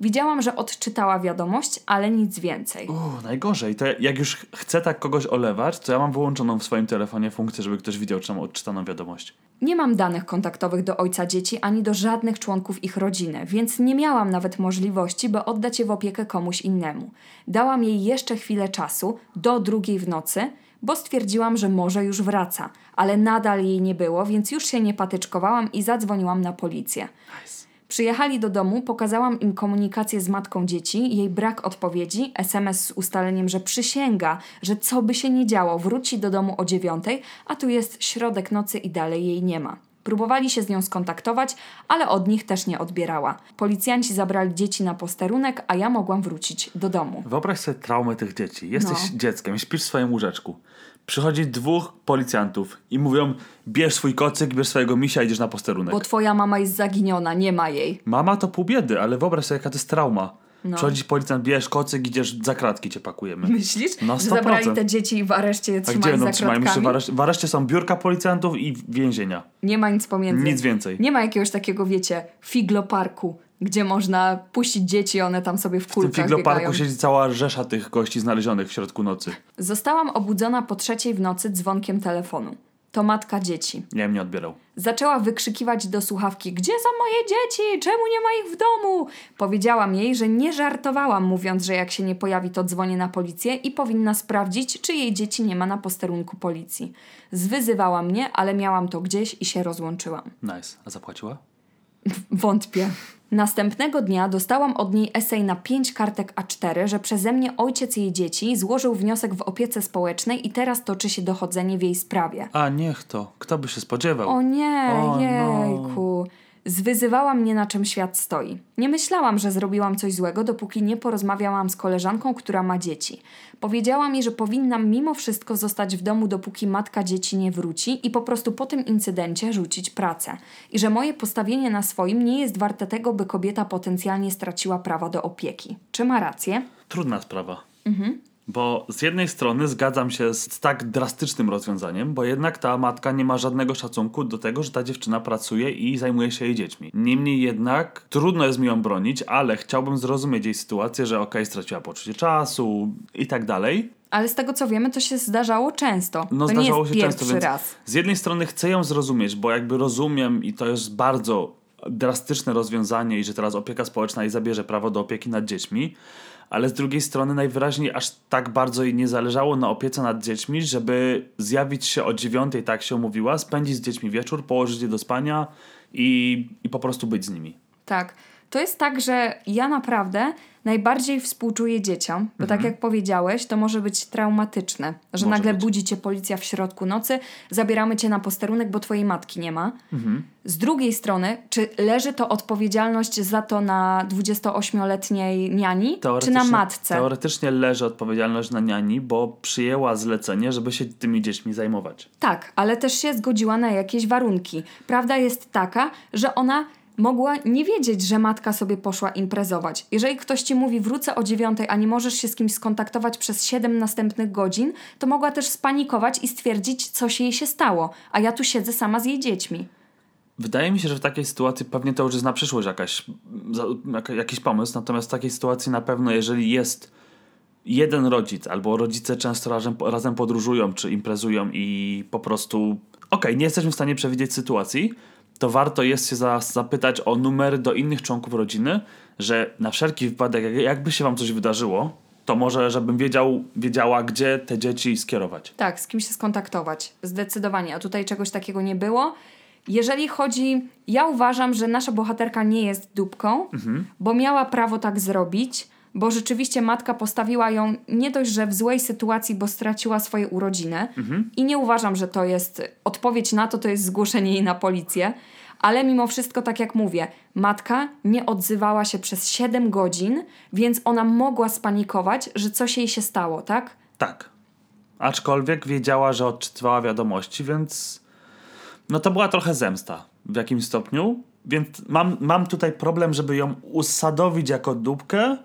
Widziałam, że odczytała wiadomość, ale nic więcej. Uuu, najgorzej. To jak już chcę tak kogoś olewać, to ja mam wyłączoną w swoim telefonie funkcję, żeby ktoś widział, czy mam odczytaną wiadomość. Nie mam danych kontaktowych do ojca dzieci ani do żadnych członków ich rodziny, więc nie miałam nawet możliwości, by oddać je w opiekę komuś innemu. Dałam jej jeszcze chwilę czasu, do drugiej w nocy, bo stwierdziłam, że może już wraca, ale nadal jej nie było, więc już się nie patyczkowałam i zadzwoniłam na policję. Przyjechali do domu, pokazałam im komunikację z matką dzieci, jej brak odpowiedzi, SMS z ustaleniem, że przysięga, że co by się nie działo, wróci do domu o dziewiątej, a tu jest środek nocy i dalej jej nie ma. Próbowali się z nią skontaktować, ale od nich też nie odbierała. Policjanci zabrali dzieci na posterunek, a ja mogłam wrócić do domu. Wyobraź sobie traumę tych dzieci. Jesteś No. dzieckiem, śpisz w swoim łóżeczku. Przychodzi dwóch policjantów i mówią: bierz swój kocyk, bierz swojego misia, idziesz na posterunek. Bo twoja mama jest zaginiona, nie ma jej. Mama to pół biedy, ale wyobraź sobie, jaka to jest trauma. No. Przychodzi policjant, bierz kocyk, idziesz za kratki, cię pakujemy. Myślisz? No, że 100%. zabrali te dzieci i w areszcie je A gdzie trzymali będą trzymają? Jeszcze kratkami? w w areszcie są biurka policjantów i więzienia. Nie ma nic pomiędzy. Nic więcej. Nie ma jakiegoś takiego, wiecie, figloparku, gdzie można puścić dzieci, one tam sobie w W tym kulkach figloparku siedzi cała rzesza tych gości znalezionych w środku nocy. Zostałam obudzona po trzeciej w nocy dzwonkiem telefonu. to matka dzieci. Nie odbierał. Zaczęła wykrzykiwać do słuchawki: Gdzie są moje dzieci? Czemu nie ma ich w domu? Powiedziałam jej, że nie żartowałam, mówiąc, że jak się nie pojawi, to dzwonię na policję i powinna sprawdzić, czy jej dzieci nie ma na posterunku policji. Zwyzywała mnie, ale miałam to gdzieś i się rozłączyłam. Nice. A zapłaciła? Wątpię. Następnego dnia dostałam od niej esej na pięć kartek A4, że przeze mnie ojciec jej dzieci złożył wniosek w opiece społecznej i teraz toczy się dochodzenie w jej sprawie. A niech to. Kto by się spodziewał? O nie, O no. Zwyzywała mnie na czym świat stoi. Nie myślałam, że zrobiłam coś złego, dopóki nie porozmawiałam z koleżanką, która ma dzieci. Powiedziała mi, że powinnam mimo wszystko zostać w domu, dopóki matka dzieci nie wróci i po prostu po tym incydencie rzucić pracę. I że moje postawienie na swoim nie jest warte tego, by kobieta potencjalnie straciła prawa do opieki. Czy ma rację? Trudna sprawa. Mhm. Bo z jednej strony zgadzam się z tak drastycznym rozwiązaniem, bo jednak ta matka nie ma żadnego szacunku do tego, że ta dziewczyna pracuje i zajmuje się jej dziećmi. Niemniej jednak trudno jest mi ją bronić, ale chciałbym zrozumieć jej sytuację, że okej, straciła poczucie czasu i tak dalej. Ale z tego co wiemy, to się zdarzało często. No to zdarzało nie jest się pierwszy często, więc raz. z jednej strony chcę ją zrozumieć, bo jakby rozumiem i to jest bardzo drastyczne rozwiązanie i że teraz opieka społeczna jej zabierze prawo do opieki nad dziećmi, ale z drugiej strony najwyraźniej aż tak bardzo jej nie zależało na opiece nad dziećmi, żeby zjawić się o dziewiątej, tak się umówiła, spędzić z dziećmi wieczór, położyć je do spania i, i po prostu być z nimi. Tak. To jest tak, że ja naprawdę najbardziej współczuję dzieciom, bo tak jak powiedziałeś, to może być traumatyczne, że Może nagle być. budzi cię policja w środku nocy, zabieramy cię na posterunek, bo twojej matki nie ma. Z drugiej strony, czy leży to odpowiedzialność za to na 28-letniej niani, czy na matce? Teoretycznie leży odpowiedzialność na niani, bo przyjęła zlecenie, żeby się tymi dziećmi zajmować. Tak, ale też się zgodziła na jakieś warunki. Prawda jest taka, że ona mogła nie wiedzieć, że matka sobie poszła imprezować. Jeżeli ktoś ci mówi wrócę o dziewiątej, a nie możesz się z kimś skontaktować przez 7 następnych godzin, to mogła też spanikować i stwierdzić, co się jej się stało. A ja tu siedzę sama z jej dziećmi. Wydaje mi się, że w takiej sytuacji pewnie to już jest na przyszłość jakaś, jakiś pomysł, natomiast w takiej sytuacji na pewno, jeżeli jest jeden rodzic, albo rodzice często razem, razem podróżują czy imprezują i po prostu, okej, nie jesteśmy w stanie przewidzieć sytuacji, to warto jest się za, zapytać o numery do innych członków rodziny, że na wszelki wypadek, jak- jakby się wam coś wydarzyło, to może, żebym wiedział, wiedziała, gdzie te dzieci skierować. Tak, z kim się skontaktować. Zdecydowanie. A tutaj czegoś takiego nie było. Jeżeli chodzi, ja uważam, że nasza bohaterka nie jest dupką, bo miała prawo tak zrobić, bo rzeczywiście matka postawiła ją nie dość, że w złej sytuacji, bo straciła swoje urodziny. I nie uważam, że to jest odpowiedź na to, to jest zgłoszenie jej na policję. Ale mimo wszystko, tak jak mówię, matka nie odzywała się przez 7 godzin, więc ona mogła spanikować, że coś jej się stało, tak? Tak. Aczkolwiek wiedziała, że odczytywała wiadomości, więc no to była trochę zemsta w jakimś stopniu. Więc mam, mam tutaj problem, żeby ją usadowić jako dupkę.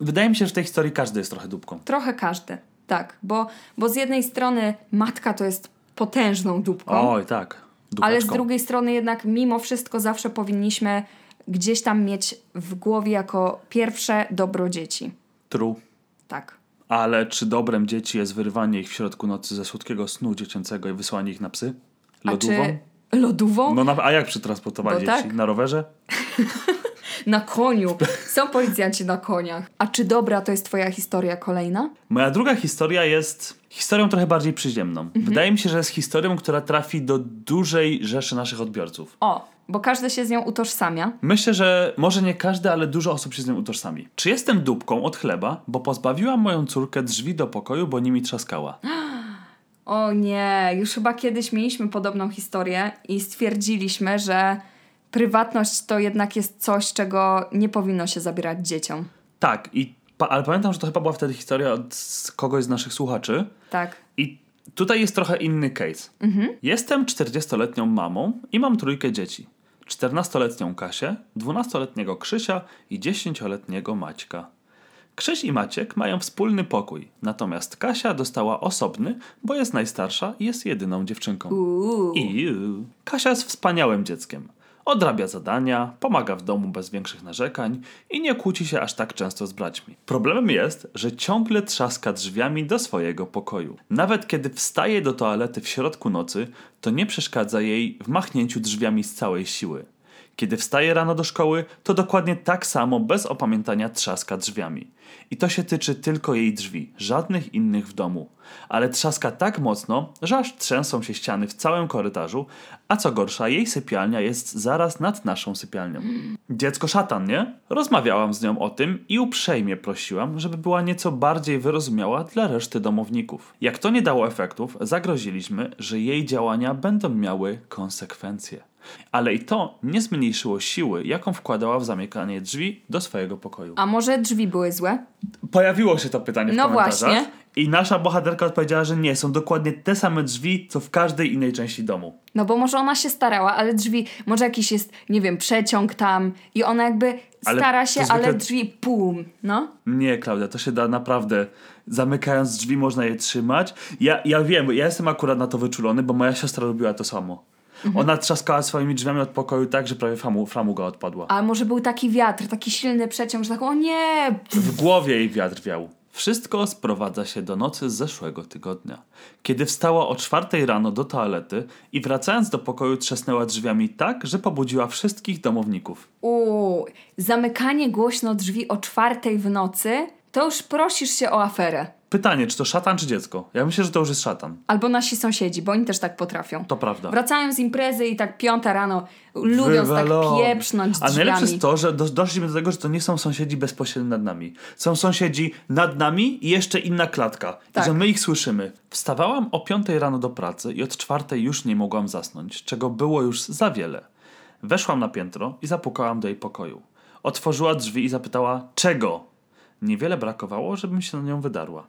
Wydaje mi się, że w tej historii każdy jest trochę dupką. Trochę każdy, tak. Bo, bo z jednej strony matka to jest potężną dupką, Oj, tak. ale z Dupeczką. drugiej strony jednak mimo wszystko zawsze powinniśmy gdzieś tam mieć w głowie jako pierwsze dobro dzieci. True. Tak. Ale czy dobrem dzieci jest wyrywanie ich w środku nocy ze słodkiego snu dziecięcego i wysłanie ich na psy? A Lodówą? czy lodówą? No, na, a jak przetransportować No dzieci? tak. Na rowerze? [LAUGHS] Na koniu. Są policjanci na koniach. A czy dobra to jest twoja historia kolejna? Moja druga historia jest historią trochę bardziej przyziemną. Mhm. Wydaje mi się, że jest historią, która trafi do dużej rzeszy naszych odbiorców. O, bo każdy się z nią utożsamia. Myślę, że może nie każdy, ale dużo osób się z nią utożsami. Czy jestem dupką od chleba, bo pozbawiłam moją córkę drzwi do pokoju, bo nimi trzaskała? [GASPS] O nie, już chyba kiedyś mieliśmy podobną historię i stwierdziliśmy, że prywatność to jednak jest coś, czego nie powinno się zabierać dzieciom. Tak, i pa- ale pamiętam, że to chyba była wtedy historia od kogoś z naszych słuchaczy. Tak. I tutaj jest trochę inny case. Jestem 40-letnią mamą i mam trójkę dzieci. 14-letnią Kasię, 12-letniego Krzysia i 10-letniego Maćka. Krzyś i Maciek mają wspólny pokój, natomiast Kasia dostała osobny, bo jest najstarsza i jest jedyną dziewczynką. Uuu. Iu. Kasia jest wspaniałym dzieckiem. Odrabia zadania, pomaga w domu bez większych narzekań i nie kłóci się aż tak często z braćmi. Problemem jest, że ciągle trzaska drzwiami do swojego pokoju. Nawet kiedy wstaje do toalety w środku nocy, to nie przeszkadza jej w machnięciu drzwiami z całej siły. Kiedy wstaje rano do szkoły, to dokładnie tak samo bez opamiętania trzaska drzwiami. I to się tyczy tylko jej drzwi, żadnych innych w domu. Ale trzaska tak mocno, że aż trzęsą się ściany w całym korytarzu, a co gorsza, jej sypialnia jest zaraz nad naszą sypialnią. Dziecko szatan, nie? Rozmawiałam z nią o tym i uprzejmie prosiłam, żeby była nieco bardziej wyrozumiała dla reszty domowników. Jak to nie dało efektów, zagroziliśmy, że jej działania będą miały konsekwencje. Ale i to nie zmniejszyło siły, jaką wkładała w zamykanie drzwi do swojego pokoju. A może drzwi były złe? Pojawiło się to pytanie w No komentarzach. właśnie. I nasza bohaterka odpowiedziała, że nie, są dokładnie te same drzwi, co w każdej innej części domu. No bo może ona się starała, ale drzwi, może jakiś jest, nie wiem, przeciąg tam i ona jakby Ale stara się, zwykle- ale drzwi pum, no. Nie, Klaudia, to się da naprawdę. Zamykając drzwi można je trzymać. Ja, ja wiem, ja jestem akurat na to wyczulony, bo moja siostra robiła to samo. Mhm. Ona trzaskała swoimi drzwiami od pokoju tak, że prawie framu, framuga odpadła. A może był taki wiatr, taki silny przeciąg, że tak, o nie, W głowie jej wiatr wiał. Wszystko sprowadza się do nocy z zeszłego tygodnia. Kiedy wstała o czwartej rano do toalety i wracając do pokoju trzasnęła drzwiami tak, że pobudziła wszystkich domowników. Uuu, zamykanie głośno drzwi o czwartej w nocy, to już prosisz się o aferę. Pytanie, czy to szatan, czy dziecko? Ja myślę, że to już jest szatan. Albo nasi sąsiedzi, bo oni też tak potrafią. To prawda. Wracają z imprezy i tak piąta rano lubią tak Wywalony. pieprznąć A najlepsze jest to, że do, doszliśmy do tego, że to nie są sąsiedzi bezpośrednio nad nami. Są sąsiedzi nad nami i jeszcze inna klatka. Tak. I że my ich słyszymy. Wstawałam o piątej rano do pracy i od czwartej już nie mogłam zasnąć, czego było już za wiele. Weszłam na piętro i zapukałam do jej pokoju. Otworzyła drzwi i zapytała, czego? Niewiele brakowało, żebym się na nią wydarła.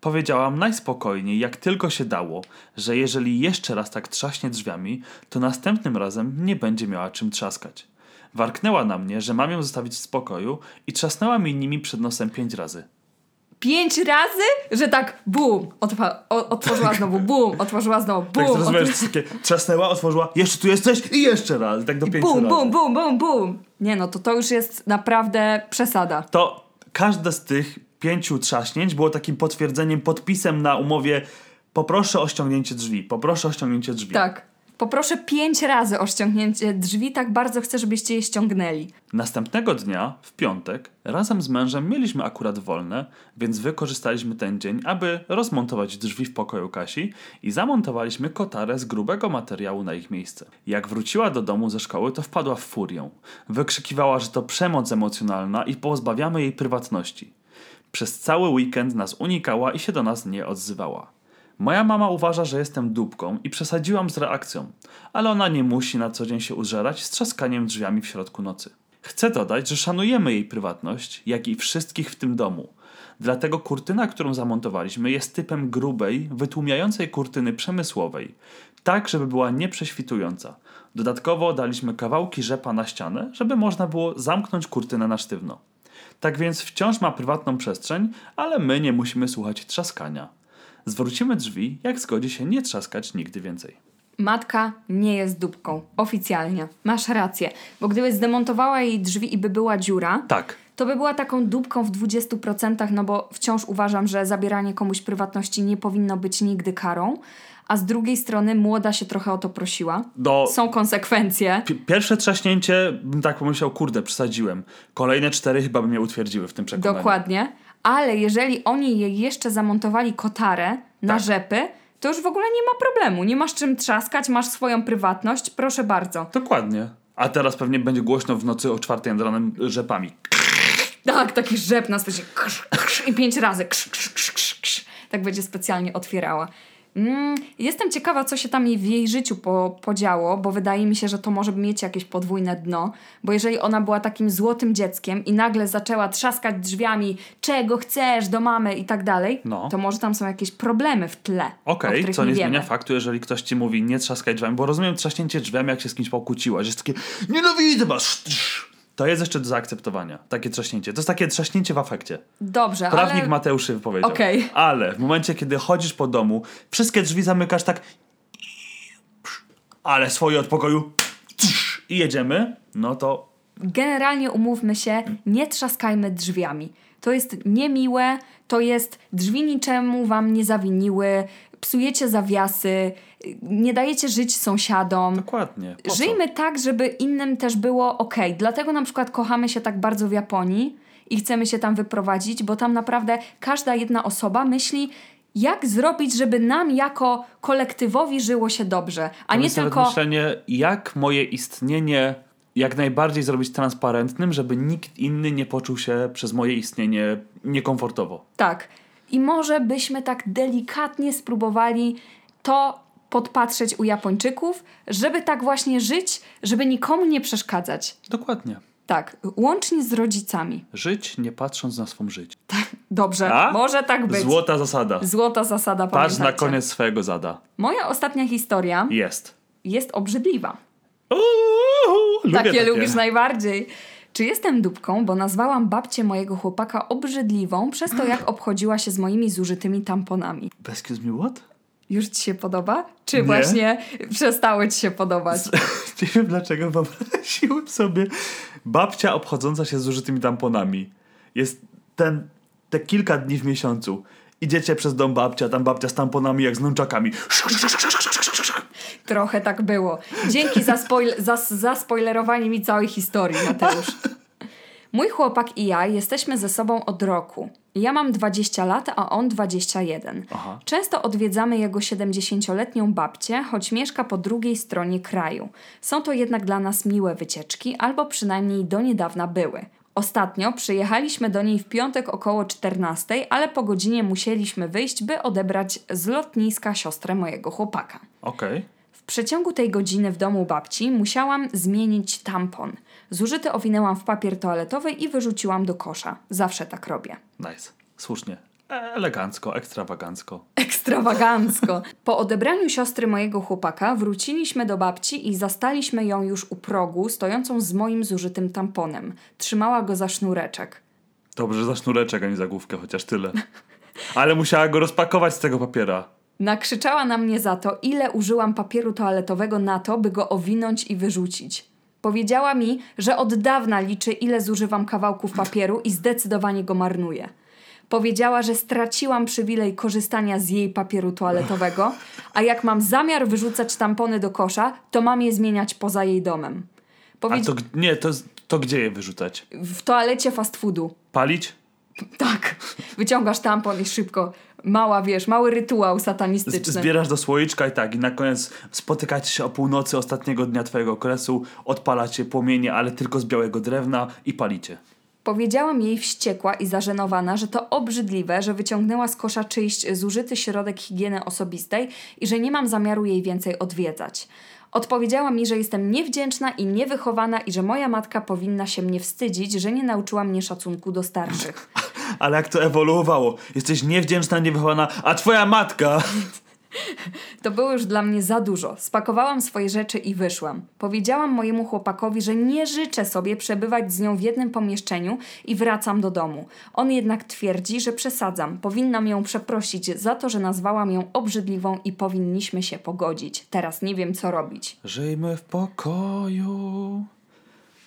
Powiedziałam najspokojniej, jak tylko się dało, że jeżeli jeszcze raz tak trzaśnie drzwiami, to następnym razem nie będzie miała czym trzaskać. Warknęła na mnie, że mam ją zostawić w spokoju i trzasnęła mi nimi przed nosem pięć razy. Pięć razy, że tak bum, otwa- o- otworzyła znowu, bum, otworzyła znowu, Tak bum, zrozumiałeś, otw- takie trzasnęła, otworzyła, jeszcze tu jesteś i jeszcze raz. I tak do pięciu bum, razy. bum, bum, bum, bum. Nie no, to to już jest naprawdę przesada. To każde z tych pięciu trzaśnięć było takim potwierdzeniem, podpisem na umowie poproszę o ściągnięcie drzwi, poproszę o ściągnięcie drzwi. Tak. Poproszę pięć razy o ściągnięcie drzwi, tak bardzo chcę, żebyście je ściągnęli. Następnego dnia, w piątek, razem z mężem mieliśmy akurat wolne, więc wykorzystaliśmy ten dzień, aby rozmontować drzwi w pokoju Kasi i zamontowaliśmy kotarę z grubego materiału na ich miejsce. Jak wróciła do domu ze szkoły, to wpadła w furię. Wykrzykiwała, że to przemoc emocjonalna i pozbawiamy jej prywatności. Przez cały weekend nas unikała i się do nas nie odzywała. Moja mama uważa, że jestem dupką i przesadziłam z reakcją, ale ona nie musi na co dzień się użerać z trzaskaniem drzwiami w środku nocy. Chcę dodać, że szanujemy jej prywatność, jak i wszystkich w tym domu. Dlatego kurtyna, którą zamontowaliśmy, jest typem grubej, wytłumiającej kurtyny przemysłowej, tak żeby była nieprześwitująca. Dodatkowo daliśmy kawałki rzepa na ścianę, żeby można było zamknąć kurtynę na sztywno. Tak więc wciąż ma prywatną przestrzeń, ale my nie musimy słuchać trzaskania. Zwrócimy drzwi, jak zgodzi się nie trzaskać nigdy więcej. Matka nie jest dupką. Oficjalnie. Masz rację. Bo gdyby zdemontowała jej drzwi i by była dziura, Tak, to by była taką dupką w 20%, no bo wciąż uważam, że zabieranie komuś prywatności nie powinno być nigdy karą. A z drugiej strony młoda się trochę o to prosiła. do Są konsekwencje. pi- pierwsze trzaśnięcie bym tak pomyślał, kurde, przesadziłem. Kolejne cztery chyba by mnie utwierdziły w tym przekonaniu. Dokładnie. Ale jeżeli oni jej jeszcze zamontowali kotarę na Tak. rzepy, to już w ogóle nie ma problemu. Nie masz czym trzaskać, masz swoją prywatność, proszę bardzo. Dokładnie. A teraz pewnie będzie głośno w nocy o czwartej nad ranem rzepami. Tak, taki rzep na krz, i pięć razy krz, krz, krz, krz, krz. tak będzie specjalnie otwierała. Mm, jestem ciekawa, co się tam jej w jej życiu po, podziało, bo wydaje mi się, że to może mieć jakieś podwójne dno, bo jeżeli ona była takim złotym dzieckiem i nagle zaczęła trzaskać drzwiami, czego chcesz do mamy i tak dalej, No. to może tam są jakieś problemy w tle, Okej, których co nie, nie zmienia faktu, jeżeli ktoś ci mówi nie trzaskaj drzwiami, bo rozumiem trzaśnięcie drzwiami, jak się z kimś pokłóciłaś, jest takie nienawidzę was. To jest jeszcze do zaakceptowania, takie trzaśnięcie. To jest takie trzaśnięcie w afekcie. Dobrze, Prawnik ale... Mateusz się wypowiedział. Okej. Ale w momencie, kiedy chodzisz po domu, wszystkie drzwi zamykasz tak ale swoje od pokoju i jedziemy, no to Generalnie umówmy się, nie trzaskajmy drzwiami. To jest niemiłe, to jest drzwi niczemu wam nie zawiniły, psujecie zawiasy, nie dajecie żyć sąsiadom. dokładnie. Po co? Żyjmy tak, żeby innym też było ok. Dlatego na przykład kochamy się tak bardzo w Japonii i chcemy się tam wyprowadzić, bo tam naprawdę każda jedna osoba myśli, jak zrobić, żeby nam jako kolektywowi żyło się dobrze, a To nie tylko. myślenie, jak moje istnienie jak najbardziej zrobić transparentnym, żeby nikt inny nie poczuł się przez moje istnienie niekomfortowo. Tak. I może byśmy tak delikatnie spróbowali to podpatrzeć u Japończyków, żeby tak właśnie żyć, żeby nikomu nie przeszkadzać. Dokładnie. Tak, łącznie z rodzicami. Żyć nie patrząc na swą żyć. Dobrze, A? może tak być. Złota zasada. Złota zasada, Patrz na koniec swojego zada. Moja ostatnia historia Jest. jest obrzydliwa. Uuu, lubię takie, lubisz najbardziej. Czy jestem dupką, bo nazwałam babcię mojego chłopaka obrzydliwą przez to, jak obchodziła się z moimi zużytymi tamponami. Excuse me, what? Już ci się podoba? Czy Nie. właśnie przestały ci się podobać? [LAUGHS] Nie wiem dlaczego wyobraziłem sobie babcia obchodząca się z zużytymi tamponami. Jest ten, te kilka dni w miesiącu. Idziecie przez dom babcia, tam babcia z tamponami jak z nunczakami. Trochę tak było. Dzięki za, spoil- za, za spoilerowanie mi całej historii, Mateusz. [LAUGHS] Mój chłopak i ja jesteśmy ze sobą od roku. Ja mam 20 lat, a on 21. Aha. Często odwiedzamy jego 70-letnią babcię, choć mieszka po drugiej stronie kraju. Są to jednak dla nas miłe wycieczki, albo przynajmniej do niedawna były. Ostatnio przyjechaliśmy do niej w piątek około 14, ale po godzinie musieliśmy wyjść, by odebrać z lotniska siostrę mojego chłopaka. Okej. W przeciągu tej godziny w domu babci musiałam zmienić tampon. Zużyty owinęłam w papier toaletowy i wyrzuciłam do kosza. Zawsze tak robię. Nice. Słusznie. Elegancko, ekstrawagancko. Ekstrawagancko. Po odebraniu siostry mojego chłopaka wróciliśmy do babci i zastaliśmy ją już u progu, stojącą z moim zużytym tamponem. Trzymała go za sznureczek. Dobrze, za sznureczek, a nie za główkę, chociaż tyle. Ale musiała go rozpakować z tego papiera. Nakrzyczała na mnie za to, ile użyłam papieru toaletowego na to, by go owinąć i wyrzucić. Powiedziała mi, że od dawna liczy, ile zużywam kawałków papieru i zdecydowanie go marnuję. Powiedziała, że straciłam przywilej korzystania z jej papieru toaletowego, a jak mam zamiar wyrzucać tampony do kosza, to mam je zmieniać poza jej domem. A to, nie, to, to gdzie je wyrzucać? w toalecie fast foodu. Palić? Tak. Wyciągasz tampon i szybko. Mała, wiesz, mały rytuał satanistyczny. Zbierasz do słoiczka i tak, i na koniec spotykacie się o północy ostatniego dnia twojego okresu, odpalacie płomienie, ale tylko z białego drewna i palicie. Powiedziałam jej wściekła i zażenowana, że to obrzydliwe, że wyciągnęła z kosza czyjś zużyty środek higieny osobistej i że nie mam zamiaru jej więcej odwiedzać. Odpowiedziała mi, że jestem niewdzięczna i niewychowana i że moja matka powinna się mnie wstydzić, że nie nauczyła mnie szacunku do starszych. [LAUGHS] Ale jak to ewoluowało? Jesteś niewdzięczna, niewychowana, a twoja matka... [LAUGHS] To było już dla mnie za dużo. Spakowałam swoje rzeczy i wyszłam. Powiedziałam mojemu chłopakowi, że nie życzę sobie przebywać z nią w jednym pomieszczeniu i wracam do domu. On jednak twierdzi, że przesadzam. Powinnam ją przeprosić za to, że nazwałam ją obrzydliwą i powinniśmy się pogodzić. Teraz nie wiem, co robić. Żyjmy w pokoju.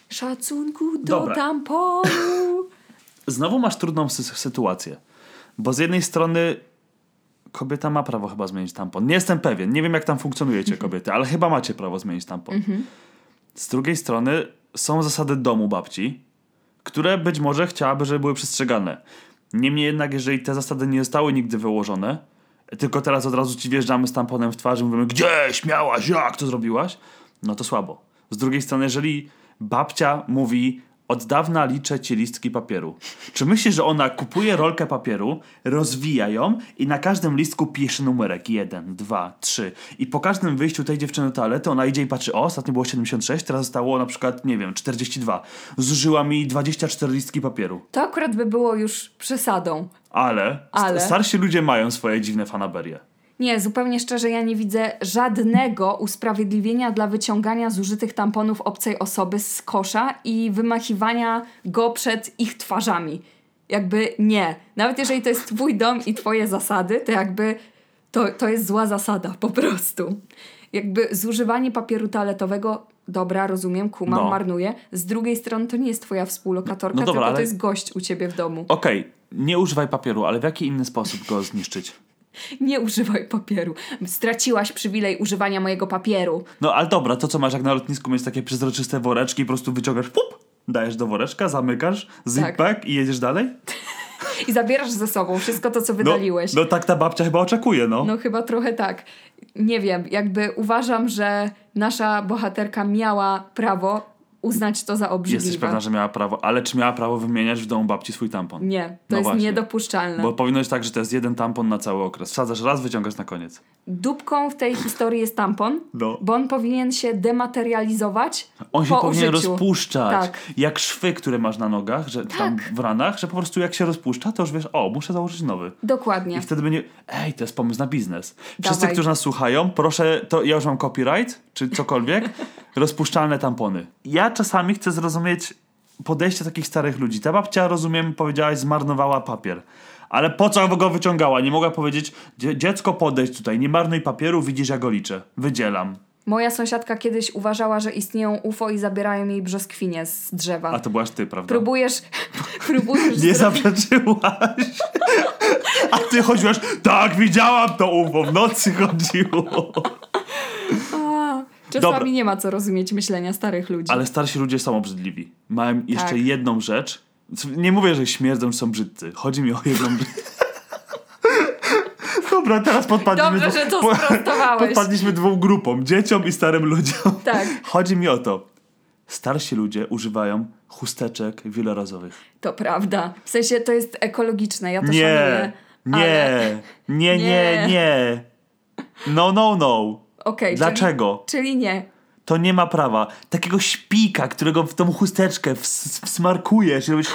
Szacunku do Dobra. tamponu. [LAUGHS] Znowu masz trudną sy- sytuację. Bo z jednej strony kobieta ma prawo chyba zmienić tampon. Nie jestem pewien, nie wiem jak tam funkcjonujecie kobiety, ale chyba macie prawo zmienić tampon. Z drugiej strony są zasady domu babci, które być może chciałaby, żeby były przestrzegane. Niemniej jednak, jeżeli te zasady nie zostały nigdy wyłożone, tylko teraz od razu ci wjeżdżamy z tamponem w twarz i mówimy, gdzie śmiałaś, jak to zrobiłaś, no to słabo. Z drugiej strony, jeżeli babcia mówi, od dawna liczę ci listki papieru. Czy myślisz, że ona kupuje rolkę papieru, rozwija ją i na każdym listku pisze numerek 1, 2, 3 i po każdym wyjściu tej dziewczyny do toalety ona idzie i patrzy, o, ostatnio było 76, teraz zostało na przykład, nie wiem, 42. Zużyła mi 24 listki papieru. To akurat by było już przesadą. Ale, Ale? starsi ludzie mają swoje dziwne fanaberie. Nie, zupełnie szczerze, ja nie widzę żadnego usprawiedliwienia dla wyciągania zużytych tamponów obcej osoby z kosza i wymachiwania go przed ich twarzami. Jakby nie. Nawet jeżeli to jest twój dom i twoje zasady, to jakby to, to jest zła zasada, po prostu. Jakby zużywanie papieru toaletowego Dobra, rozumiem, kumam, No. marnuję. Z drugiej strony to nie jest twoja współlokatorka, No dobra, tylko ale- to jest gość u ciebie w domu. Okej, nie używaj papieru, ale w jaki inny sposób go zniszczyć? Nie używaj papieru. Straciłaś przywilej używania mojego papieru. No ale dobra, to co masz jak na lotnisku mieć takie przezroczyste woreczki po prostu wyciągasz, pup, dajesz do woreczka, zamykasz, zip Tak. i jedziesz dalej? I zabierasz ze sobą wszystko to, co No, wydaliłeś. no tak ta babcia chyba oczekuje, no. No chyba trochę tak. Nie wiem, jakby uważam, że nasza bohaterka miała prawo uznać to za obrzydliwe. Jesteś pewna, że miała prawo, ale czy miała prawo wymieniać w domu babci swój tampon? Nie, to No jest właśnie. niedopuszczalne. Bo powinno być tak, że to jest jeden tampon na cały okres. Wsadzasz raz, wyciągasz na koniec. Dupką w tej historii jest tampon, No. bo on powinien się dematerializować On się po powinien użyciu. rozpuszczać. Tak. Jak szwy, które masz na nogach, że tam Tak. w ranach, że po prostu jak się rozpuszcza, to już wiesz, o, muszę założyć nowy. Dokładnie. I wtedy będzie, ej, to jest pomysł na biznes. Wszyscy, Dawaj. którzy nas słuchają, proszę, to ja już mam copyright, czy cokolwiek, [LAUGHS] rozpuszczalne tampony. Ja czasami chcę zrozumieć podejście takich starych ludzi. Ta babcia, rozumiem, powiedziałaś, zmarnowała papier. Ale po co go wyciągała? Nie mogła powiedzieć, "Dzie- dziecko podejdź tutaj, nie marnuj papieru, widzisz, ja go liczę. Wydzielam. Moja sąsiadka kiedyś uważała, że istnieją UFO i zabierają jej brzoskwinie z drzewa. A to byłaś ty, prawda? Próbujesz, [LAUGHS] próbujesz Nie zrobić... zaprzeczyłaś. A ty chodziłaś, tak, widziałam to UFO, w nocy chodziło. [LAUGHS] Czasami Dobra. nie ma co rozumieć myślenia starych ludzi. Ale starsi ludzie są obrzydliwi. Mają jeszcze Tak. jedną rzecz. Nie mówię, że śmierdzą, czy są brzydcy. Chodzi mi o jedną rzecz. [LAUGHS] Dobra, teraz podpadliśmy... Dobrze, że to po- sprostowałeś. Podpadliśmy dwóm grupom. Dzieciom i starym ludziom. Tak. [LAUGHS] Chodzi mi o to. Starsi ludzie używają chusteczek wielorazowych. To prawda. W sensie to jest ekologiczne, ja to Nie, szanuję. nie, ale- nie, nie, [LAUGHS] Nie. nie. No, no, no. Okej, Dlaczego? Czyli, czyli nie. To nie ma prawa. Takiego śpika, którego w tą chusteczkę ws- wsmarkujesz i robisz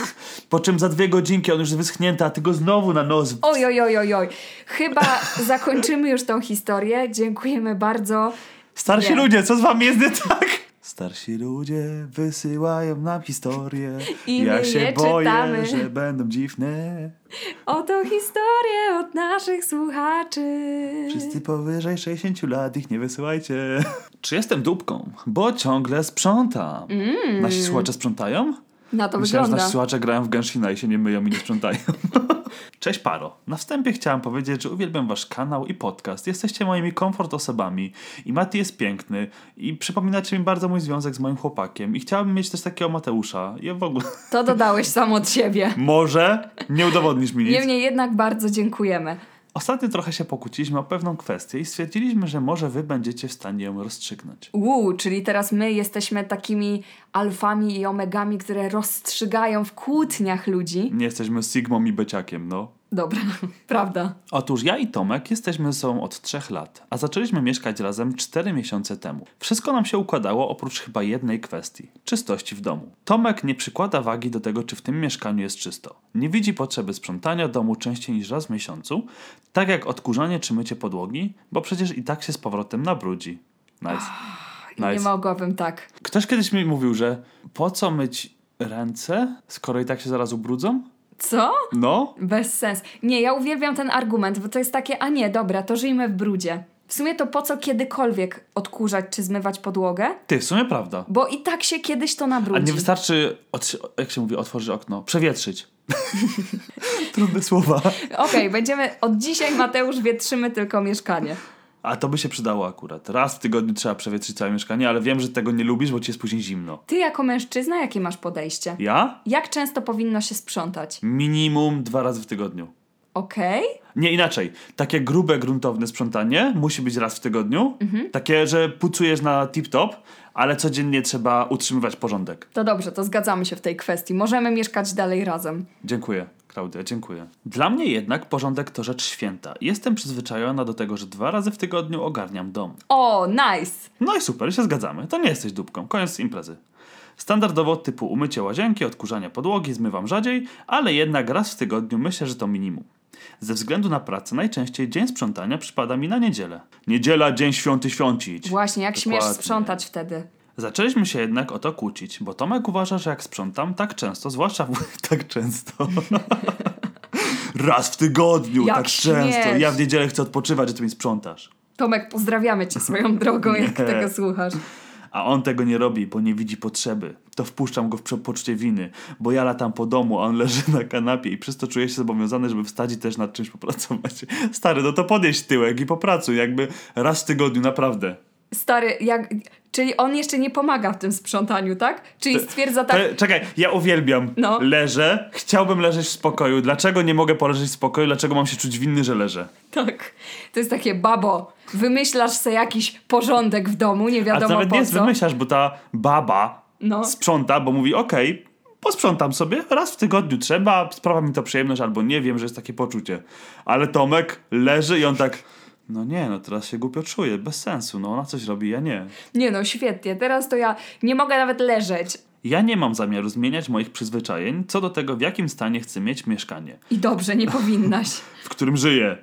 [LAUGHS] po czym za dwie godzinki on już wyschnięty, a ty go znowu na nos... Oj, oj, oj, oj, oj. Chyba [LAUGHS] zakończymy już tą historię. Dziękujemy bardzo. Starsi Nie. ludzie, co z wami jest nie tak? Starsi ludzie wysyłają nam historie. I ja my się je boję, czytamy. że będą dziwne. Oto historię od naszych słuchaczy. Wszyscy powyżej 60 lat ich nie wysyłajcie. Czy jestem dupką? Bo ciągle sprzątam. Nasi słuchacze sprzątają? Na to Myślałem, że wygląda. nasi słuchacze grają w Genshina i się nie myją i nie sprzątają. [LAUGHS] Cześć Paro. Na wstępie chciałam powiedzieć, że uwielbiam wasz kanał i podcast. Jesteście moimi komfort osobami. I Mati jest piękny. I przypominacie mi bardzo mój związek z moim chłopakiem. I chciałabym mieć też takiego Mateusza. I w ogóle... To dodałeś sam od siebie. Może nie udowodnisz mi nic. Niemniej jednak bardzo dziękujemy. Ostatnio trochę się pokłóciliśmy o pewną kwestię i stwierdziliśmy, że może wy będziecie w stanie ją rozstrzygnąć. Uuu, czyli teraz my jesteśmy takimi alfami i omegami, które rozstrzygają w kłótniach ludzi. Nie jesteśmy Sigmą i Beciakiem, no. Dobra, [LAUGHS] prawda. Otóż ja i Tomek jesteśmy ze sobą od trzech lat, a zaczęliśmy mieszkać razem cztery miesiące temu. Wszystko nam się układało oprócz chyba jednej kwestii czystości w domu. Tomek nie przykłada wagi do tego, czy w tym mieszkaniu jest czysto. Nie widzi potrzeby sprzątania domu częściej niż raz w miesiącu, tak jak odkurzanie czy mycie podłogi, bo przecież i tak się z powrotem nabrudzi. Nice. Nie Nice. mogłabym tak. Ktoś kiedyś mi mówił, że po co myć ręce, skoro i tak się zaraz ubrudzą? Co? No, Bez sens. Nie, ja uwielbiam ten argument, bo to jest takie, a nie, dobra, to żyjmy w brudzie. W sumie to po co kiedykolwiek odkurzać czy zmywać podłogę? ty, w sumie prawda. Bo i tak się kiedyś to A nabrudzi. nie wystarczy, jak się mówi, otworzyć okno, przewietrzyć. [LAUGHS] Trudne słowa. Okej, będziemy, od dzisiaj Mateusz wietrzymy tylko mieszkanie. A to by się przydało akurat. Raz w tygodniu trzeba przewietrzyć całe mieszkanie, ale wiem, że tego nie lubisz, bo ci jest później zimno. Ty jako mężczyzna, jakie masz podejście? Ja? Jak często powinno się sprzątać? Minimum dwa razy w tygodniu. Okej? Nie, inaczej. Takie grube, gruntowne sprzątanie musi być raz w tygodniu. Takie, że pucujesz na tip-top, ale codziennie trzeba utrzymywać porządek. To dobrze, to zgadzamy się w tej kwestii. Możemy mieszkać dalej razem. Dziękuję, Klaudia, dziękuję. Dla mnie jednak porządek to rzecz święta. Jestem przyzwyczajona do tego, że dwa razy w tygodniu ogarniam dom. O, nice! No i super, się zgadzamy. To nie jesteś dupką. Koniec imprezy. Standardowo typu umycie łazienki, odkurzanie podłogi zmywam rzadziej, ale jednak raz w tygodniu myślę, że to minimum. Ze względu na pracę najczęściej dzień sprzątania przypada mi na niedzielę. Niedziela, dzień świąty świącić. Właśnie, jak śmiesz Dokładnie. sprzątać wtedy? Zaczęliśmy się jednak o to kłócić, bo Tomek uważa, że jak sprzątam tak często, zwłaszcza w... [LAUGHS] tak często. [LAUGHS] Raz w tygodniu, Jak tak często. śmiesz. Ja w niedzielę chcę odpoczywać, że ty mi sprzątasz. Tomek, pozdrawiamy cię swoją [LAUGHS] drogą, jak tego słuchasz. a on tego nie robi, bo nie widzi potrzeby, to wpuszczam go w poczucie winy, bo ja latam po domu, a on leży na kanapie i przez to czuję się zobowiązany, żeby wstać i też nad czymś popracować. Stary, no to podnieś tyłek i popracuj, jakby raz w tygodniu, naprawdę. Stary, jak... Czyli on jeszcze nie pomaga w tym sprzątaniu, tak? Czyli stwierdza tak... Czekaj, ja uwielbiam. No. Leżę, chciałbym leżeć w spokoju. Dlaczego nie mogę poleżeć w spokoju? Dlaczego mam się czuć winny, że leżę? Tak. To jest takie, babo, wymyślasz sobie jakiś porządek w domu, nie A wiadomo to nawet po nie co. wymyślasz, bo ta baba No. sprząta, bo mówi, okej, posprzątam sobie, raz w tygodniu trzeba, sprawia mi to przyjemność, albo nie wiem, że jest takie poczucie. Ale Tomek leży i on tak, no nie, no teraz się głupio czuję, bez sensu, no ona coś robi, ja nie. Nie no, świetnie. Teraz to ja nie mogę nawet leżeć. Ja nie mam zamiaru zmieniać moich przyzwyczajeń co do tego, w jakim stanie chcę mieć mieszkanie, I dobrze, nie powinnaś. [LAUGHS] w którym żyję.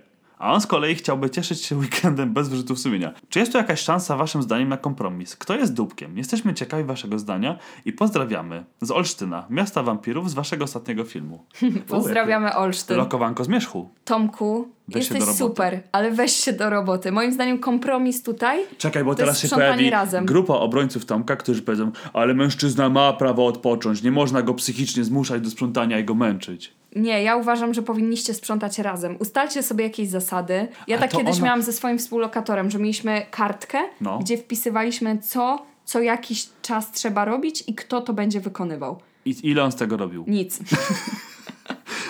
A on z kolei chciałby cieszyć się weekendem bez wyrzutów sumienia. Czy jest tu jakaś szansa waszym zdaniem na kompromis? Kto jest dupkiem? Jesteśmy ciekawi waszego zdania i pozdrawiamy z Olsztyna, miasta wampirów z waszego ostatniego filmu. [LAUGHS] Pozdrawiamy Olsztyn. Lokowanko z Mierzchu. Tomku, Weź jesteś super, ale weź się do roboty. Moim zdaniem kompromis tutaj Czekaj, bo teraz się pojawi razem. grupa obrońców Tomka, którzy powiedzą, ale mężczyzna ma prawo odpocząć, nie można go psychicznie zmuszać do sprzątania i go męczyć. Nie, ja uważam, że powinniście sprzątać razem. Ustalcie sobie jakieś zasady. Ja tak kiedyś ona- miałam ze swoim współlokatorem, że mieliśmy kartkę, No. gdzie wpisywaliśmy co, co jakiś czas trzeba robić i kto to będzie wykonywał. I ile on z tego robił? Nic. [LAUGHS]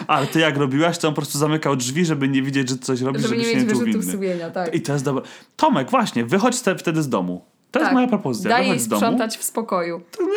Ale ty jak robiłaś, to on po prostu zamykał drzwi, żeby nie widzieć, że coś robisz, Żeby nie się mieć czuł sumienia, tak. I to jest dobre. Tomek, właśnie, wychodź te, wtedy z domu. To jest tak. moja propozycja. Daj jej wychodź z domu. sprzątać w spokoju. To no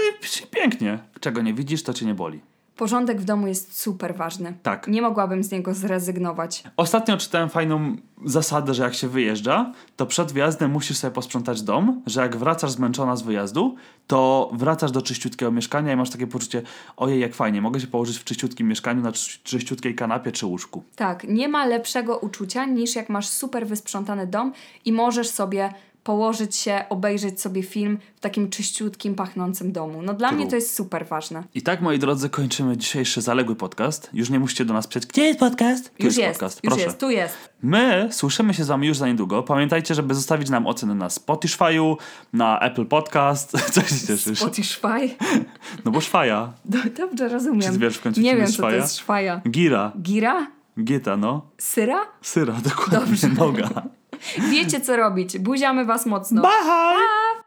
pięknie. Czego nie widzisz, to cię nie boli. Porządek w domu jest super ważny. Tak. Nie mogłabym z niego zrezygnować. Ostatnio czytałem fajną zasadę, że jak się wyjeżdża, to przed wyjazdem musisz sobie posprzątać dom, że jak wracasz zmęczona z wyjazdu, to wracasz do czyściutkiego mieszkania i masz takie poczucie, ojej, jak fajnie, mogę się położyć w czyściutkim mieszkaniu na czyś- czyściutkiej kanapie czy łóżku. Tak, nie ma lepszego uczucia niż jak masz super wysprzątany dom i możesz sobie położyć się, obejrzeć sobie film w takim czyściutkim, pachnącym domu. No dla True. mnie to jest super ważne. I tak, moi drodzy, kończymy dzisiejszy zaległy podcast. Już nie musicie do nas pisać, gdzie jest podcast? Tu Już jest, podcast, już proszę. jest, tu jest. My słyszymy się z wami już za niedługo. Pamiętajcie, żeby zostawić nam oceny na Spotify'u, na Apple Podcast. [LAUGHS] Co się cieszysz? Spotify. [LAUGHS] No bo szwaja. Do- Dobrze, rozumiem. Czy wiesz w końcu, Nie wiem, jest co to szwaja? jest szwaja. Gira. Gira? Gieta, no. Syra? Syra, dokładnie. Dobrze. Noga. [LAUGHS] Wiecie, co robić. Buziamy was mocno. Bye!